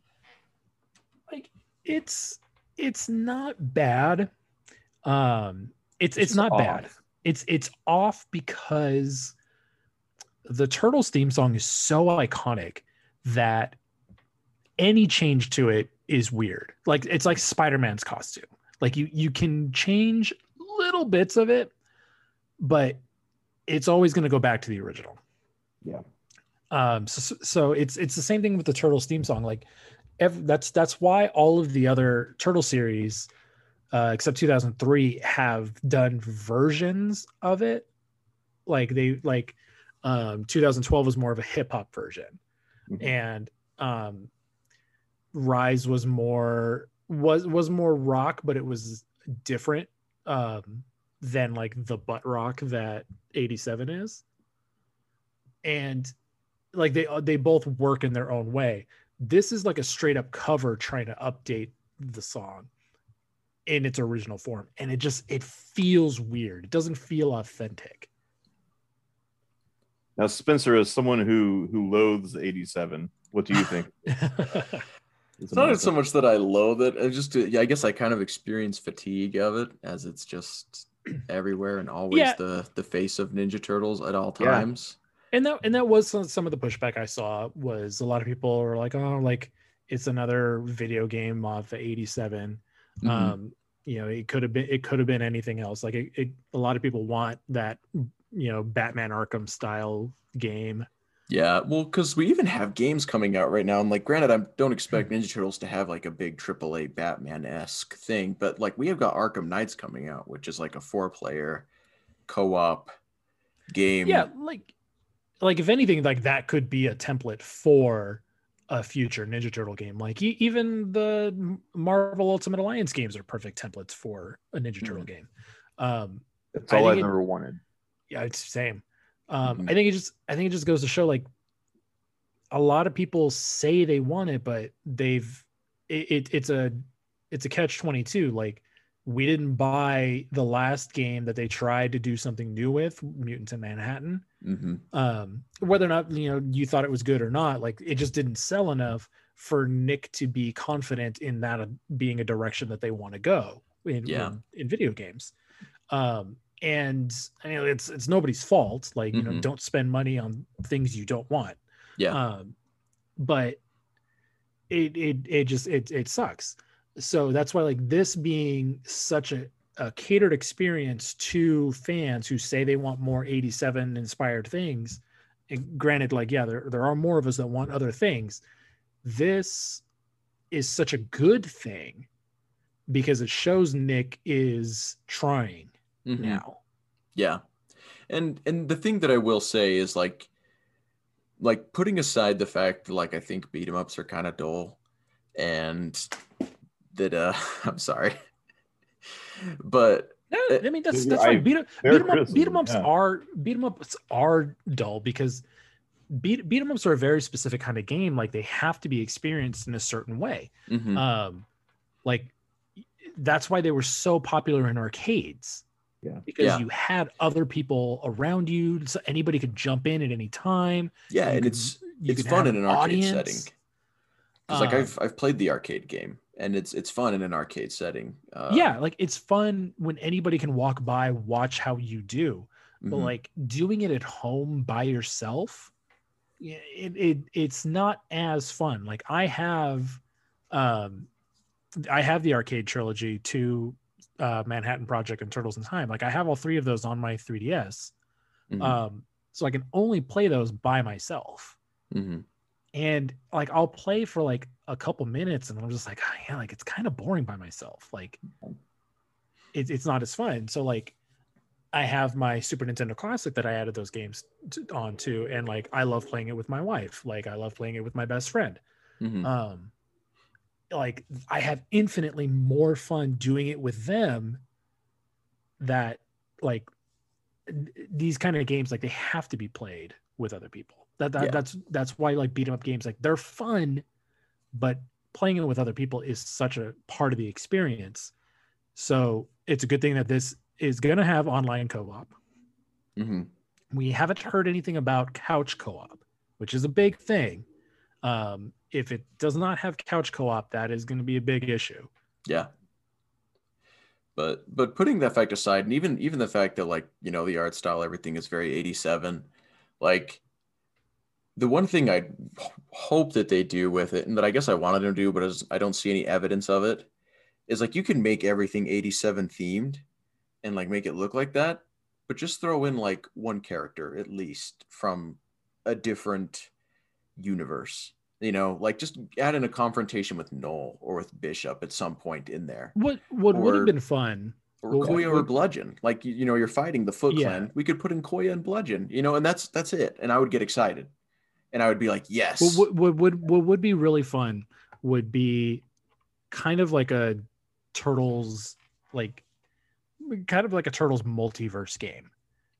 like it's it's not bad. Um it's it's, just not bad. it's it's off because the turtles theme song is so iconic that any change to it is weird. Like it's like spider-man's costume. Like you you can change little bits of it but it's always going to go back to the original. Yeah. um so, so it's it's the same thing with the turtles theme song. Like ev- that's that's why all of the other turtle series uh, except 2003 have done versions of it. Like they like um 2012 was more of a hip hop version. Mhm. and um rise was more was was more rock but it was different um than like the butt rock that 87 is. And like they they both work in their own way this is like a straight up cover trying to update the song in its original form and it just it feels weird it doesn't feel authentic Now, Spencer, as someone who who loathes '87, what do you think? It's not so much that I loathe it. I just, yeah, I guess I kind of experience fatigue of it as it's just everywhere and always Yeah. the the face of Ninja Turtles at all Yeah. times. And that and that was some, some of the pushback I saw was a lot of people were like, oh, like it's another video game off the 87. Mhm. Um, you know, it could have been it could have been anything else. Like it, it, a lot of people want that, you know, Batman Arkham style game. Yeah, well, because we even have games coming out right now, and like, granted, I don't expect Ninja Turtles to have like a big AAA Batman esque thing, but like, we have got Arkham Knights coming out, which is like a four player co op game. Yeah, like like if anything, like that could be a template for a future Ninja Turtle game. Like e- even the Marvel Ultimate Alliance games are perfect templates for a Ninja Turtle game. Um, That's I all think I've it- ever wanted. yeah it's same um Mhm. i think it just i think it just goes to show like a lot of people say they want it but they've it, it it's a it's a catch 22 like we didn't buy the last game that they tried to do something new with mutants in manhattan hmm um whether or not you know you thought it was good or not like it just didn't sell enough for nick to be confident in that uh, being a direction that they want to go in, Yeah. in in video games um and i mean it's it's nobody's fault like you know Mhm. don't spend money on things you don't want Yeah. um but it it it just it it sucks so that's why like this being such a, a catered experience to fans who say they want more 87 inspired things and granted like yeah there, there are more of us that want other things this is such a good thing because it shows nick is trying Mhm. now Yeah. And and the thing that I will say is like like putting aside the fact that like I think beat 'em ups are kind of dull and that uh I'm sorry. But No, Uh, I mean that's I- that's fine. Beat 'em fair beat 'em up, criticism, beat 'em ups yeah. are beat 'em ups are dull because beat beat 'em ups are a very specific kind of game. Like they have to be experienced in a certain way. mhm, Um, like that's why they were so popular in arcades. Yeah. because Yeah. you had other people around you, so anybody could jump in at any time. yeah, you and could- it's it's fun in an arcade audience. setting. Cuz like Um, I've I've played the arcade game and it's it's fun in an arcade setting. Uh, yeah, like it's fun when anybody can walk by, watch how you do. but mhm, like doing it at home by yourself it, it it's not as fun like i have um i have the arcade trilogy to uh manhattan project and turtles in time like i have all three of those on my 3ds mhm, um so i can only play those by myself mhm. And like i'll play for like a couple minutes and i'm just like oh, yeah like it's kind of boring by myself like it, it's not as fun. So like i have my super nintendo classic that i added those games to, on to and like i love playing it with my wife like i love playing it with my best friend. Mhm. um like i have infinitely more fun doing it with them that like these kind of games like they have to be played with other people that, that Yeah. that's that's why like beat 'em up games like they're fun but playing it with other people is such a part of the experience so it's a good thing that this is going to have online co-op Mhm. we haven't heard anything about couch co-op which is a big thing um, if it does not have couch co-op that is going to be a big issue Yeah. But but putting that fact aside, and even even the fact that like you know the art style, everything is very eighty seven. Like the one thing I hope that they do with it, and that I guess I wanted them to do, but I don't see any evidence of it, is like you can make everything eighty seven themed, and like make it look like that, but just throw in like one character at least from a different universe. You know, like just add in a confrontation with Noel or with Bishop at some point in there what what would have been fun or Well, Koya or Bludgeon. Like you, you know, you're fighting the Foot Yeah. Clan. We could put in Koya and Bludgeon, you know, and that's that's it. And I would get excited, and I would be like, yes, What, what, what would what would be really fun would be kind of like a turtles like kind of like a turtles multiverse game.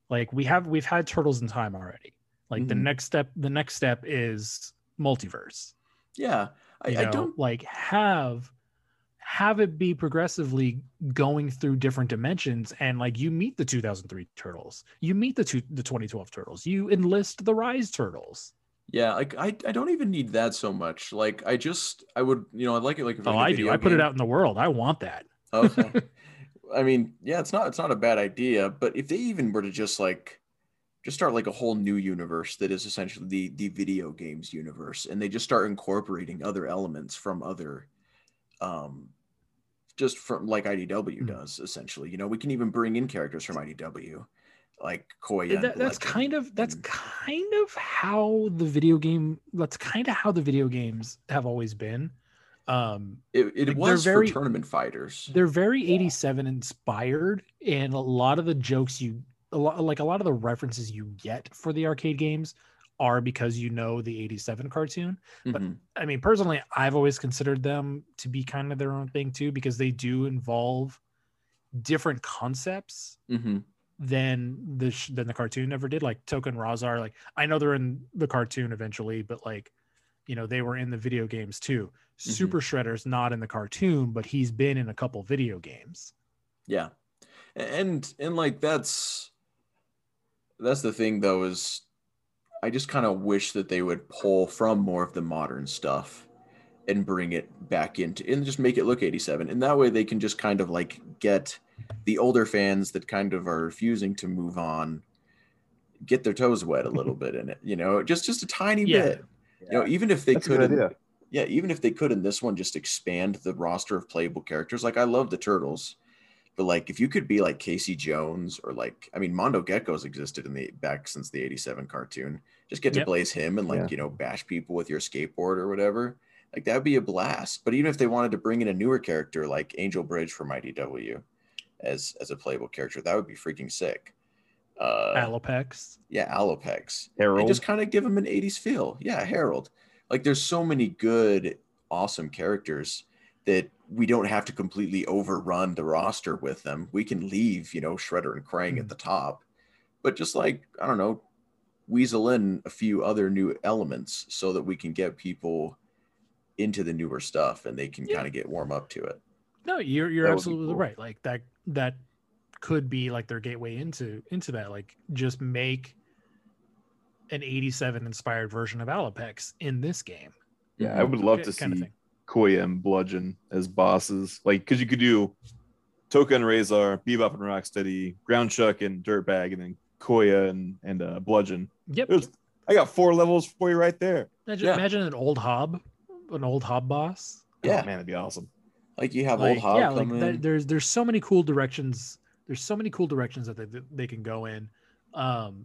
Like we have we've had turtles in time already. Like the Mhm. next step the next step is multiverse. yeah. I know, don't. like have have it be progressively going through different dimensions and like you meet the 2003 turtles you meet the two the 2012 turtles you enlist the rise turtles Yeah, like I, I don't even need that so much. Like I just I would you know I'd like it like if oh i do video i put it out in the world i want that Okay. I mean, yeah, it's not it's not a bad idea, but if they even were to just like just start like a whole new universe that is essentially the the video games universe and they just start incorporating other elements from other um just from like IDW Mhm. does essentially. You know, we can even bring in characters from IDW like Koya. That- that's kind of that's and- kind of how the video game that's kind of how the video games have always been um it, it like, was very- for tournament fighters. they're very 87 inspired and a lot of the jokes you a lot like a lot of the references you get for the arcade games are because you know the 87 cartoon but- Mhm. i mean personally i've always considered them to be kind of their own thing too because they do involve different concepts Mhm. Than the sh- than the cartoon ever did like token Rahzar like i know they're in the cartoon eventually but like you know they were in the video games too. Mm-hmm. Super shredder's not in the cartoon but he's been in a couple video games. Yeah. And and like that's that's the thing though is I just kind of wish that they would pull from more of the modern stuff and bring it back into and just make it look 87 and that way they can just kind of like get the older fans that kind of are refusing to move on get their toes wet a little bit in it you know just just a tiny Yeah. bit you know even if they That's could good in- idea. yeah, even if they could in this one just expand the roster of playable characters. Like I love the turtles, but like if you could be like Casey Jones or like I mean Mondo Geckos existed in the back since the 87 cartoon. Just get to Yep. blaze him and like, Yeah. you know, bash people with your skateboard or whatever. Like that'd be a blast. But even if they wanted to bring in a newer character like Angel Bridge from IDW as as a playable character, that would be freaking sick. Uh alopex yeah, Alopex. Harold. And just kind of give him an 80s feel. Yeah, Harold. Like there's so many good, awesome characters that we don't have to completely overrun the roster with them. We can leave, you know, Shredder and Krang Mm. at the top. But just like, I don't know, weasel in a few other new elements so that we can get people into the newer stuff and they can Yeah. kind of get warm up to it. no you're you're That absolutely cool. right like that that could be like their gateway into into that like just make an 87 inspired version of alopex in this game yeah, I would love Ki- to kind of see. Koya and Bludgeon as bosses. Like, because you could do Tokka and Rahzar, Bebop and Rocksteady, Ground Chuck and Dirtbag, and then Koya and and uh, Bludgeon. yep There's, I got four levels for you right there. imagine, Yeah. imagine an old hob an old hob boss Yeah. oh, man, that'd be awesome. Like you have like, old Hob yeah, like that, there's there's so many cool directions. There's so many cool directions that they, they can go in. Um,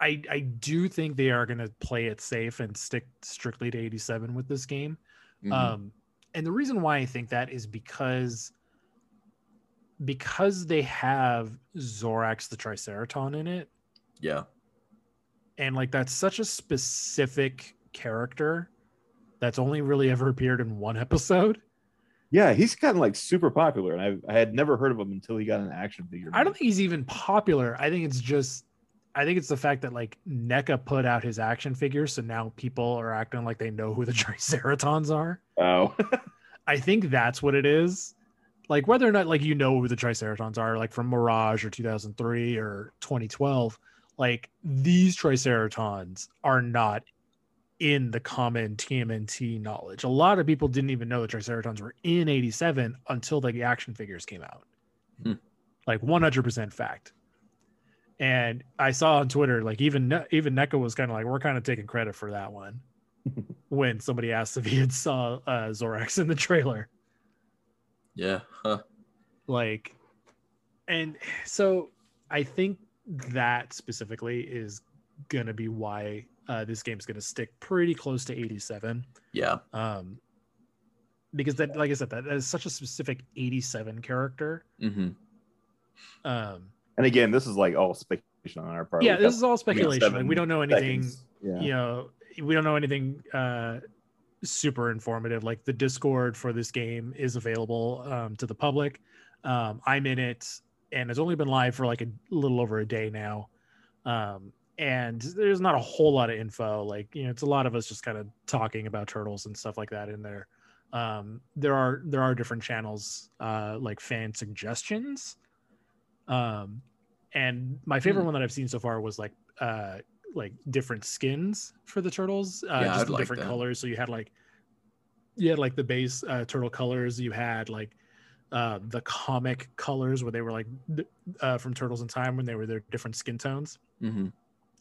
I I do think they are going to play it safe and stick strictly to 87 with this game. Mhm. Um, and the reason why I think that is because because they have Zorax the Triceraton in it, yeah. and like that's such a specific character that's only really ever appeared in one episode. Yeah, he's of like super popular, and I, I had never heard of him until he got an action figure. I don't think he's even popular. I think it's just I think it's the fact that like NECA put out his action figures, so now people are acting like they know who the Triceratons are. Oh, I think that's what it is. Like whether or not like you know who the Triceratons are, like from Mirage or 2003 or 2012, like these Triceratons are not in the common TMNT knowledge. A lot of people didn't even know the Triceratons were in 87 until the action figures came out. Hmm. Like 100% fact. And I saw on Twitter, like even even NECA was kind of like, we're kind of taking credit for that one when somebody asked if he had saw uh, Zorax in the trailer. Yeah. Huh. Like, and so I think that specifically is gonna be why uh, this game's gonna stick pretty close to 87. Yeah. Um, because that, like I said, that, that is such a specific 87 character. hmm Um, and again, this is like all speculation on our part. yeah, this is all speculation. Like, we don't know anything. seconds. Yeah. you know we don't know anything uh super informative like the discord for this game is available um to the public um i'm in it and it's only been live for like a little over a day now um and there's not a whole lot of info like you know it's a lot of us just kind of talking about turtles and stuff like that in there Um, there are there are different channels uh, like fan suggestions. Um, and my favorite Hmm. one that I've seen so far was like uh, like different skins for the turtles, uh, Yeah, just like different that. colors. So you had like you had like the base uh, turtle colors. You had like uh, the comic colors where they were like uh, from Turtles in Time when they were their different skin tones. hmm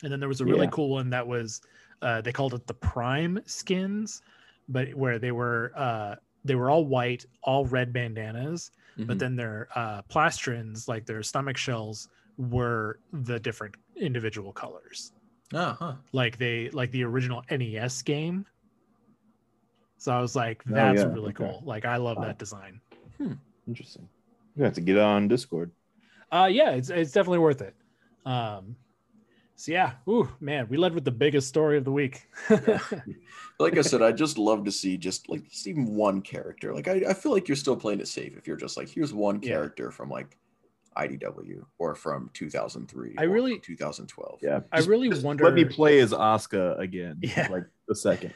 And then there was a really Yeah. cool one that was uh, they called it the Prime skins, but where they were uh, they were all white, all red bandanas, Mm-hmm. but then their uh, plastrons, like their stomach shells, were the different individual colors, Oh, huh. like they like the original NES game. So I was like, Oh, that's yeah, really okay. cool. Like I love Wow. that design. Interesting. You have to get on Discord. Uh yeah, it's it's definitely worth it. Um so yeah, ooh man, we led with the biggest story of the week. Like I said, I just love to see just like just even one character. Like I, I feel like you're still playing it safe if you're just like here's one Yeah. character from like IDW or from 2003. I really- 2012. Yeah. I really wonder Let me play as Asuka again. Yeah. Like the second.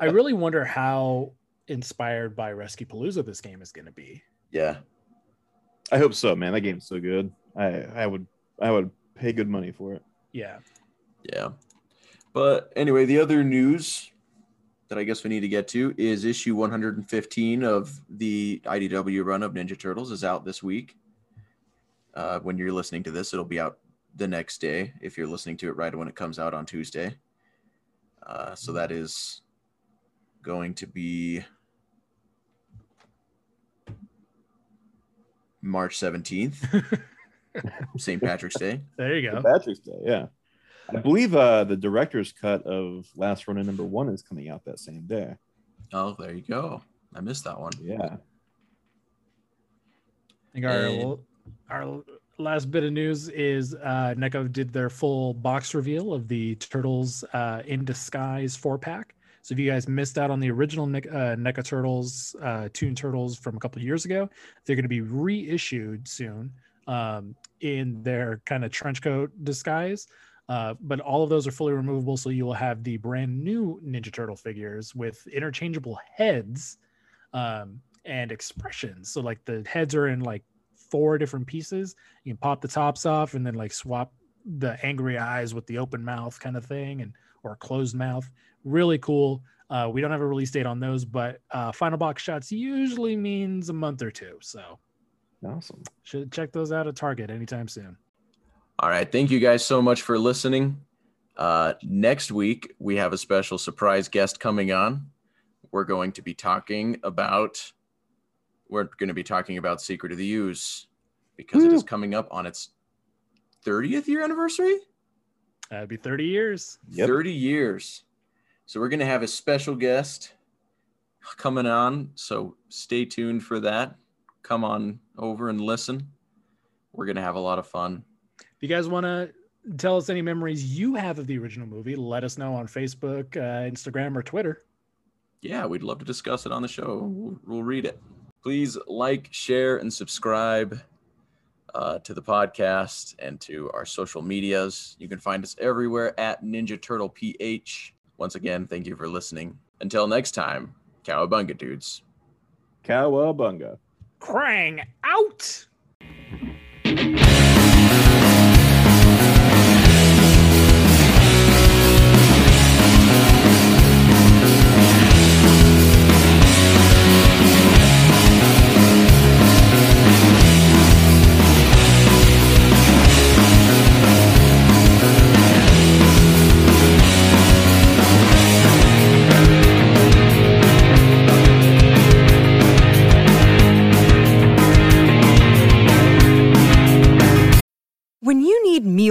I really wonder how inspired by Rescue Palooza this game is going to be. Yeah. I hope so, man. That game's so good. I I would I would pay good money for it. Yeah. Yeah. But anyway, the other news that I guess we need to get to is issue 115 of the IDW run of Ninja Turtles is out this week. Uh, when you're listening to this, it'll be out the next day if you're listening to it right when it comes out on Tuesday. Uh, so that is going to be March 17th, St. Patrick's Day. There you St. go. Patrick's Day, yeah. I believe uh the director's cut of Last Ronin number one is coming out that same day. Oh, there you go. I missed that one. Yeah. I think our, And- our last bit of news is uh, NECA did their full box reveal of the Turtles uh, in Disguise four pack. So if you guys missed out on the original Ne- uh, NECA Turtles, uh, Toon Turtles from a couple of years ago, they're going to be reissued soon um, in their kind of trench coat disguise. Uh, but all of those are fully removable, so you will have the brand new Ninja Turtle figures with interchangeable heads um, and expressions. So like the heads are in like four different pieces. You can pop the tops off and then like swap the angry eyes with the open mouth kind of thing, and or closed mouth. Really cool. Uh, we don't have a release date on those, but uh, final box shots usually means a month or two. So Awesome. should check those out at Target anytime soon. All right. Thank you guys so much for listening. Uh, next week, we have a special surprise guest coming on. We're going to be talking about we're going to be talking about Secret of the Ooze because it is coming up on its 30th year anniversary. That'd be 30 years. Yep. 30 years. So we're going to have a special guest coming on. So stay tuned for that. Come on over and listen. We're going to have a lot of fun. If you guys want to tell us any memories you have of the original movie, let us know on Facebook, uh, Instagram, or Twitter. yeah, we'd love to discuss it on the show. We'll, we'll read it. Please like, share, and subscribe uh, to the podcast and to our social medias. You can find us everywhere at Ninja Turtle PH. Once again, thank you for listening. Until next time, Cowabunga dudes. Cowabunga. Krang out!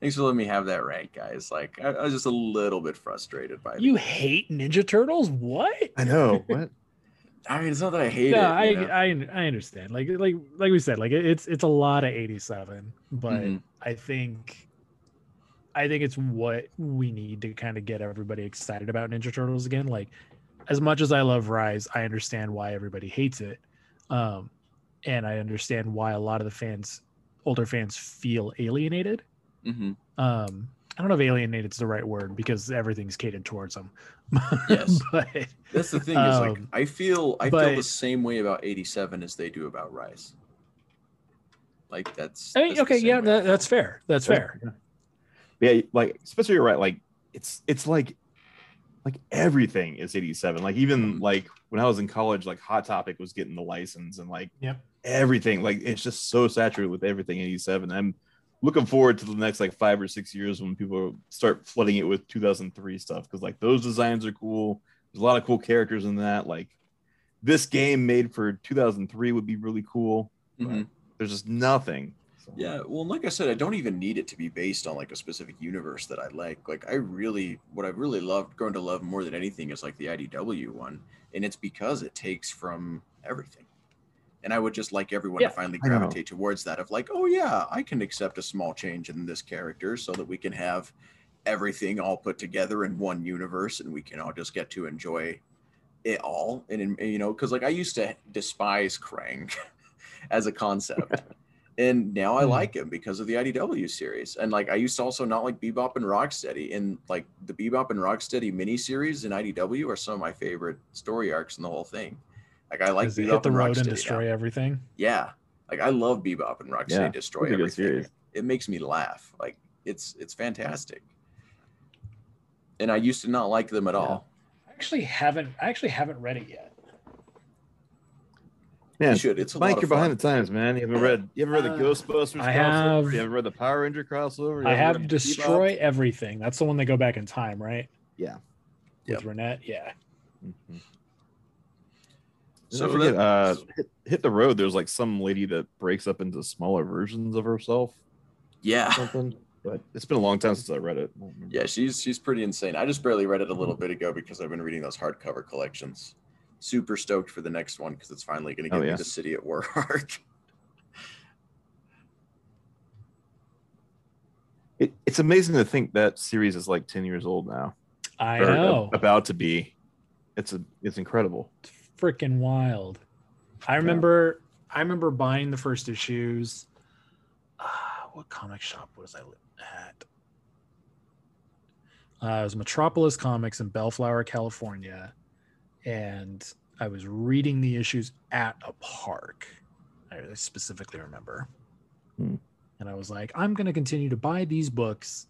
Thanks for letting me have that rank, guys. Like, I, I was just a little bit frustrated by You hate Ninja Turtles? What? I know. What? I mean, it's not that I hate no, it. I, you know? I I understand. Like like like we said, like it's it's a lot of 87, but Mhm. I think I think it's what we need to kind of get everybody excited about Ninja Turtles again. Like as much as I love Rise, I understand why everybody hates it. Um and I understand why a lot of the fans older fans feel alienated. Mhm. Um I don't know if alienated is the right word because everything's catered towards them. Yes. but That's the thing is like Um, I feel I feel the same way about 87 as they do about Rise. Like that's. I mean, that's okay, yeah, that, that's fair. That's fair. Yeah, like especially you're right. Like it's it's like like everything is 87. Like even Mhm. like when I was in college, like Hot Topic was getting the license and like Yep. everything. Like it's just so saturated with everything 87. I'm looking forward to the next like five or six years when people start flooding it with 2003 stuff because like those designs are cool. There's a lot of cool characters in that. Like this game made for 2003 would be really cool. Mhm. There's just nothing. So, Yeah, well, like I said, I don't even need it to be based on like a specific universe that I like. Like I really, what I've really loved, grown to love more than anything is like the IDW one, and it's because it takes from everything. And I would just like everyone Yeah, to finally gravitate towards that of like, oh yeah, I can accept a small change in this character so that we can have everything all put together in one universe, and we can all just get to enjoy it all. And, and you know, because like I used to despise Krang as a concept and now I Hmm. like him because of the IDW series. And like I used to also not like Bebop and Rocksteady, and like the Bebop and Rocksteady miniseries in IDW are some of my favorite story arcs in the whole thing. Like I like Bebop hit the and road and Rocksteady. destroy now. everything. Yeah, like I love Bebop and Rocksteady Yeah, destroy everything. series. It makes me laugh. Like it's it's fantastic. And I used to not like them at all. I actually haven't. I actually haven't read it yet. Man, You should. It's a Mike, lot you're behind fun. the times, man. You haven't read you haven't read the Uh, Ghostbusters I crossover? have- You haven't read the Power Ranger crossover? You I haven't destroy Bebop? everything. That's the one they go back in time, right? Yeah. With Yep. Renet, yeah. Mhm. So So for forget, that- uh, hit, hit the road. There's like some lady that breaks up into smaller versions of herself. Yeah. Something. but it's been a long time since I read it. I. Yeah, she's she's pretty insane. I just barely read it a little bit ago because I've been reading those hardcover collections. Super stoked for the next one because it's finally going to Oh, give me yeah. the City at War arc. It, it's amazing to think that series is like 10 years old now. I or know. about to be. It's a it's incredible. Freaking wild. I remember I remember buying the first issues. Uh, what comic shop was I at? Uh, it was Metropolis Comics in Bellflower, California, and I was reading the issues at a park. I specifically remember, Hmm. and I was like, I'm going to continue to buy these books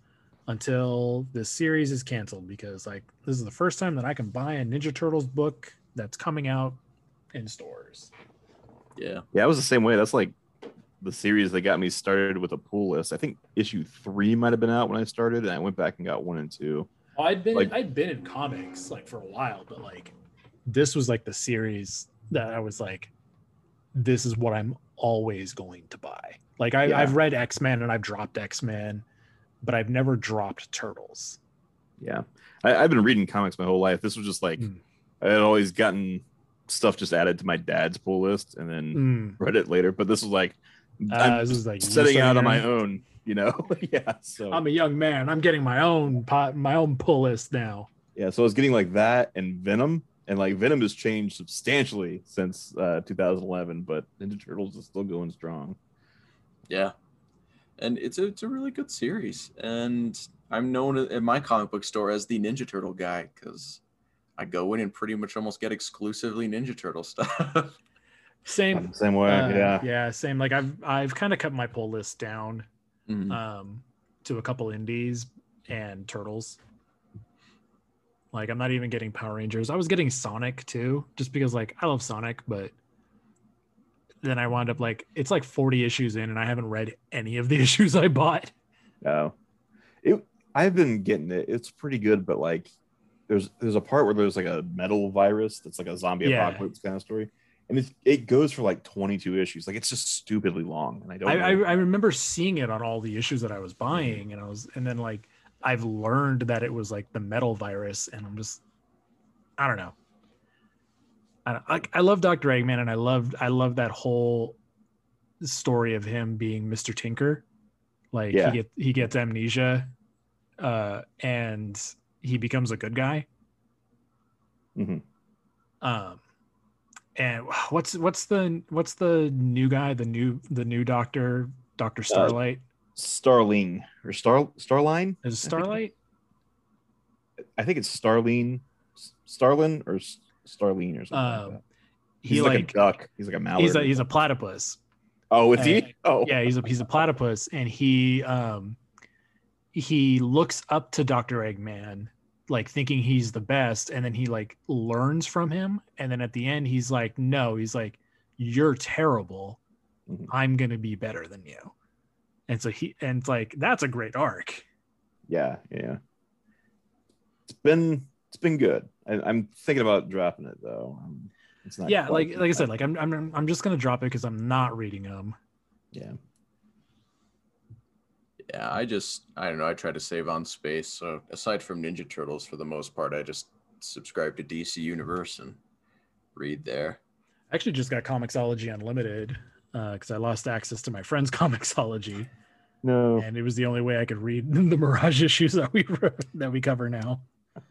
until this series is canceled because like this is the first time that I can buy a Ninja Turtles book that's coming out in stores. Yeah. Yeah, I was the same way. That's like the series that got me started with a pool list. I think issue three might have been out when I started, and I went back and got one and two. I'd been Like- I'd been in comics like for a while, but like this was like the series that I was like, this is what I'm always going to buy. Like I, Yeah. I've read X Men and I've dropped X Men, but I've never dropped Turtles. Yeah, I, I've been reading comics my whole life. This was just like Mm. I had always gotten stuff just added to my dad's pull list, and then Mm. read it later. But this was like Uh, I'm this is like setting out on my own, you know. yeah, so I'm a young man. I'm getting my own pot, my own pull list now. yeah, so I was getting like that and Venom, and like Venom has changed substantially since uh, 2011, but Ninja Turtles is still going strong. Yeah. And it's a, it's a really good series. And I'm known at my comic book store as the Ninja Turtle guy because I go in and pretty much almost get exclusively Ninja Turtle stuff. Same. Same way, uh, yeah. Yeah. Same. Like I've I've kind of cut my pull list down Mhm. um, to a couple indies and turtles. Like I'm not even getting Power Rangers. I was getting Sonic too, just because like I love Sonic, but then I wound up like it's like 40 issues in, and I haven't read any of the issues I bought. Oh, it. I've been getting it. It's pretty good, but like, there's there's a part where there's like a metal virus that's like a zombie Yeah. apocalypse kind of story, and it's it goes for like 22 issues. Like it's just stupidly long, and I don't. I, I. I remember seeing it on all the issues that I was buying, and I was and then like I've learned that it was like the metal virus, and I'm just I don't know. I, don't- like I love Dr. Eggman and I loved I love that whole story of him being Mr. Tinker. Like Yeah. he get he gets amnesia uh and he becomes a good guy. Mhm. Um and what's what's the what's the new guy, the new the new doctor, Dr. Starlight? Starling or Star Starline. Is it Starlight? I think it's Starline, Starlin or S- Starline or something. Um, like that. he He's like, like a duck. He's like a mallard. he's a he's a platypus. oh, is uh, he? Oh, yeah he's a he's a platypus and he um he looks up to dr eggman like thinking he's the best and then he like learns from him and then at the end he's like no he's like you're terrible Mhm. i'm gonna be better than you and so he and it's like that's a great arc yeah, yeah. It's been it's been good. I, I'm thinking about dropping it though. Um, it's not. yeah like like i said like i'm i'm, I'm just gonna drop it because i'm not reading them yeah. Yeah, I just I don't know. I try to save on space. So aside from Ninja Turtles, for the most part, I just subscribe to DC Universe and read there. I actually just got comiXology unlimited uh, because i lost access to my friend's comiXology No. and it was the only way I could read the Mirage issues that we that we cover now.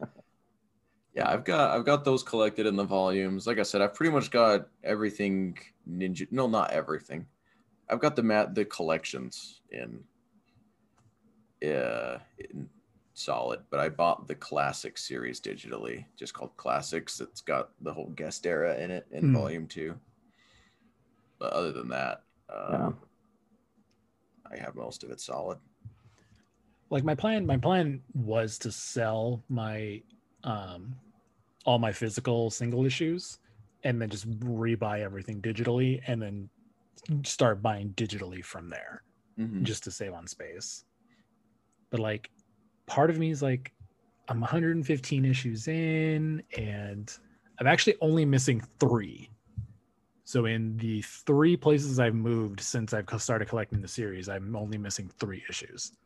Yeah, I've got I've got those collected in the volumes. Like I said, I've pretty much got everything Ninja. No, not everything. I've got the mat the collections in. Yeah, in solid. But I bought the classic series digitally, just called Classics. It's got the whole guest era in it in Hmm. volume two. But other than that, um, I have most of it solid. Like my plan, my plan was to sell my um all my physical single issues and then just rebuy everything digitally and then start buying digitally from there Mhm. just to save on space. But like part of me is like I'm 115 issues in and I'm actually only missing 3. So in the 3 places I've moved since I've started collecting the series, I'm only missing 3 issues. Do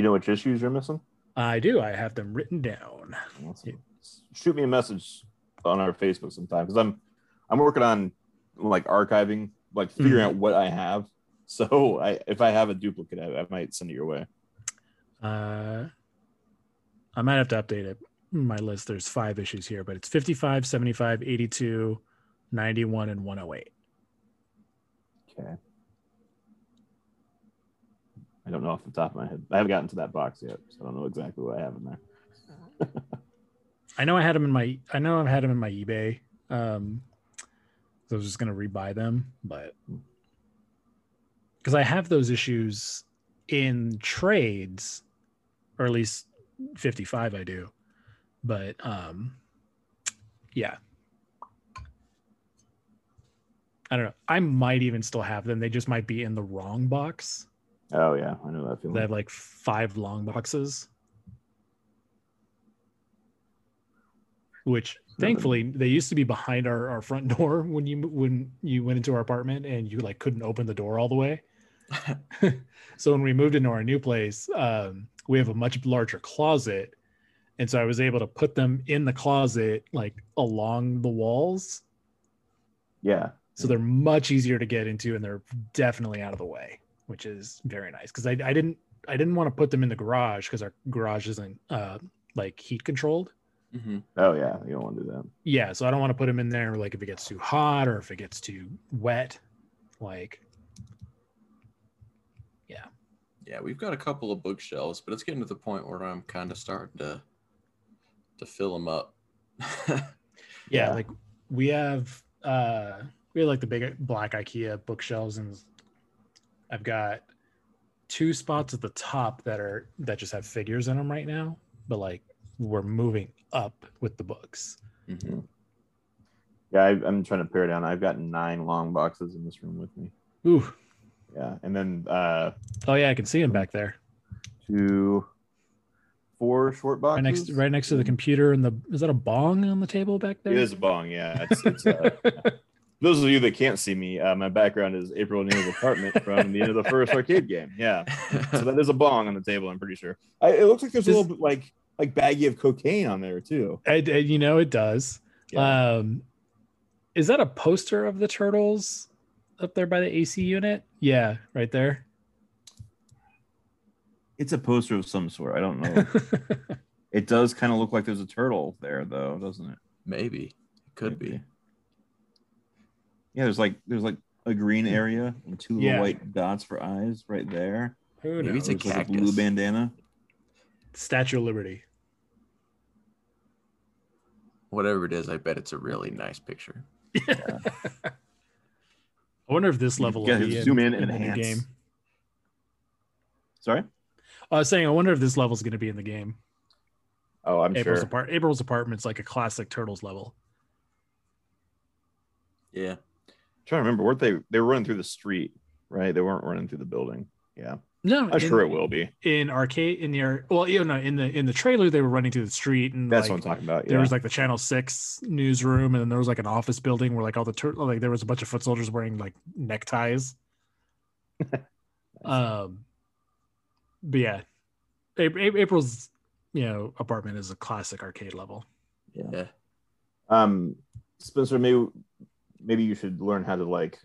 you know which issues you're missing? I do. I have them written down. Awesome. Shoot me a message on our Facebook sometime because I'm I'm working on like archiving, like figuring Mhm. out what I have. So I if I have a duplicate, I, I might send it your way. Uh, I might have to update it. My list. There's five issues here, but it's 55, 75, 82, 91, and 108. Okay. I don't know off the top of my head. I haven't gotten to that box yet, so I don't know exactly what I have in there. I know I had them in my. I know I've had them in my eBay. Um, so I was just gonna rebuy them, but because I have those issues in trades, or at least 55 I do. But um, yeah. I don't know. I might even still have them. They just might be in the wrong box. Oh yeah, I know that feeling. They have like five long boxes. Which thankfully they used to be behind our, our front door when you when you went into our apartment and you like couldn't open the door all the way. so when we moved into our new place, um, we have a much larger closet. And so I was able to put them in the closet like along the walls. yeah, So they're much easier to get into and they're definitely out of the way, which is very nice. Cause I, I didn't I didn't want to put them in the garage because our garage isn't uh like heat controlled. mm-hmm. oh yeah, you don't want to do that. Yeah, so I don't want to put them in there like if it gets too hot or if it gets too wet. Like Yeah, we've got a couple of bookshelves, but it's getting to the point where I'm kind of starting to to fill them up. yeah, Yeah. like we have uh we have like the big black IKEA bookshelves and I've got two spots at the top that are that just have figures in them right now, but like we're moving up with the books. Mhm. Yeah, I, I'm trying to pare down. I've got nine long boxes in this room with me. Ooh. Yeah, and then uh Oh yeah, I can see him back there. two, four short boxes. Right next right next to the computer and the is that a bong on the table back there? It is a bong. Yeah, it's, it's uh, those of you that can't see me, uh, my background is April O'Neil's apartment from the end of the first arcade game. Yeah, so that is a bong on the table. I'm pretty sure. I, it looks like there's a little bit like like baggie of cocaine on there too. I, I- you know it does. Yeah. Um, Is that a poster of the turtles up there by the AC unit? Yeah, right there. It's a poster of some sort. I don't know. it does kind of look like there's a turtle there, though, doesn't it? Maybe. It could be. Yeah, there's like there's like a green hmm. area and two little white dots for eyes right there. Who Maybe it's a knows? Like a blue bandana. Statue of Liberty. Whatever it is, I bet it's a really nice picture. I wonder if this You level will gotta be zoom in in, and in the new enhance. game. Sorry. I was saying, I wonder if this level is going to be in the game. Oh, I'm April's, sure. apart- April's apartment's like a classic Turtles level. Yeah. trying to remember, weren't they? They were running through the street, right? They weren't running through the building. Yeah, No, I'm in, sure it will be. in arcade in the well, you know, in the in the trailer they were running through the street and That's like, what I'm talking about. there was like the Channel Six newsroom, and then there was like an office building where like all the tur- like there was a bunch of foot soldiers wearing like neckties. um, but yeah, A- A- April's you know apartment is a classic arcade level. Yeah. Yeah. um, Spencer, maybe maybe you should learn how to like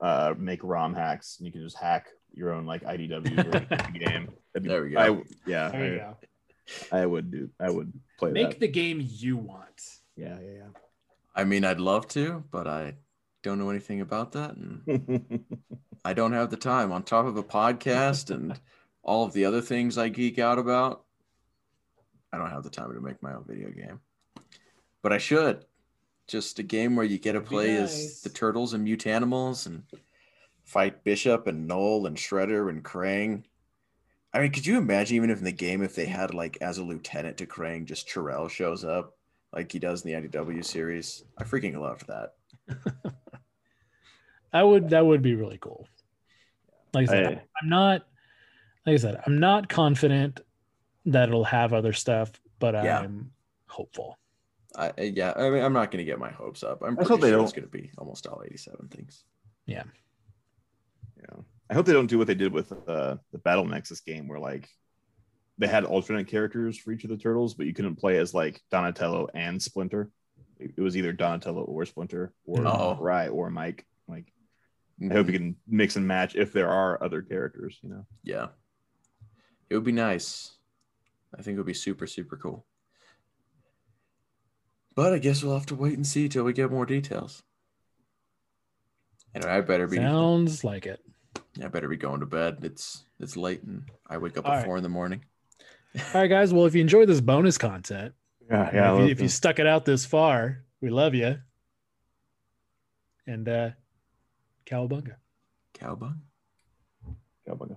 uh make ROM hacks, and you can just hack your own like IDW version of the game. That'd be- There we go. I, yeah, There you I, go. I would do. I would play Make that. the game you want. Yeah, yeah, I mean, I'd love to, but I don't know anything about that. And. I don't have the time on top of a podcast and all of the other things I geek out about. I don't have the time to make my own video game, but I should. Just a game where you get to play nice. as the turtles and mutanimals and fight Bishop and Knoll and Shredder and Krang. I mean, could you imagine even if in the game if they had like as a lieutenant to Krang, just Ch'rell shows up like he does in the IDW series? I freaking loved that. I would that would be really cool. Like I said, I- I'm not like I said, I'm not confident that it'll have other stuff, but Yeah. I'm hopeful. I I- yeah, I mean, I'm not going to get my hopes up. I'm I pretty hope they sure it's don't- going to be almost all 87 things. yeah. I hope they don't do what they did with uh, the Battle Nexus game, where like they had alternate characters for each of the turtles, but you couldn't play as like Donatello and Splinter. It it was either Donatello or Splinter, or Oh. Rye or Mike. Like, I hope you can mix and match if there are other characters. You know. Yeah. It would be nice. I think it would be super, super cool. But I guess we'll have to wait and see till we get more details. And I better be Sounds like it. I better be going to bed. It's it's late and I wake up All at right. four in the morning. All right, guys. Well, if you enjoyed this bonus content, Yeah, if, you, if you stuck it out this far, we love you. And uh Cowabunga. Cowbung. Cowabunga.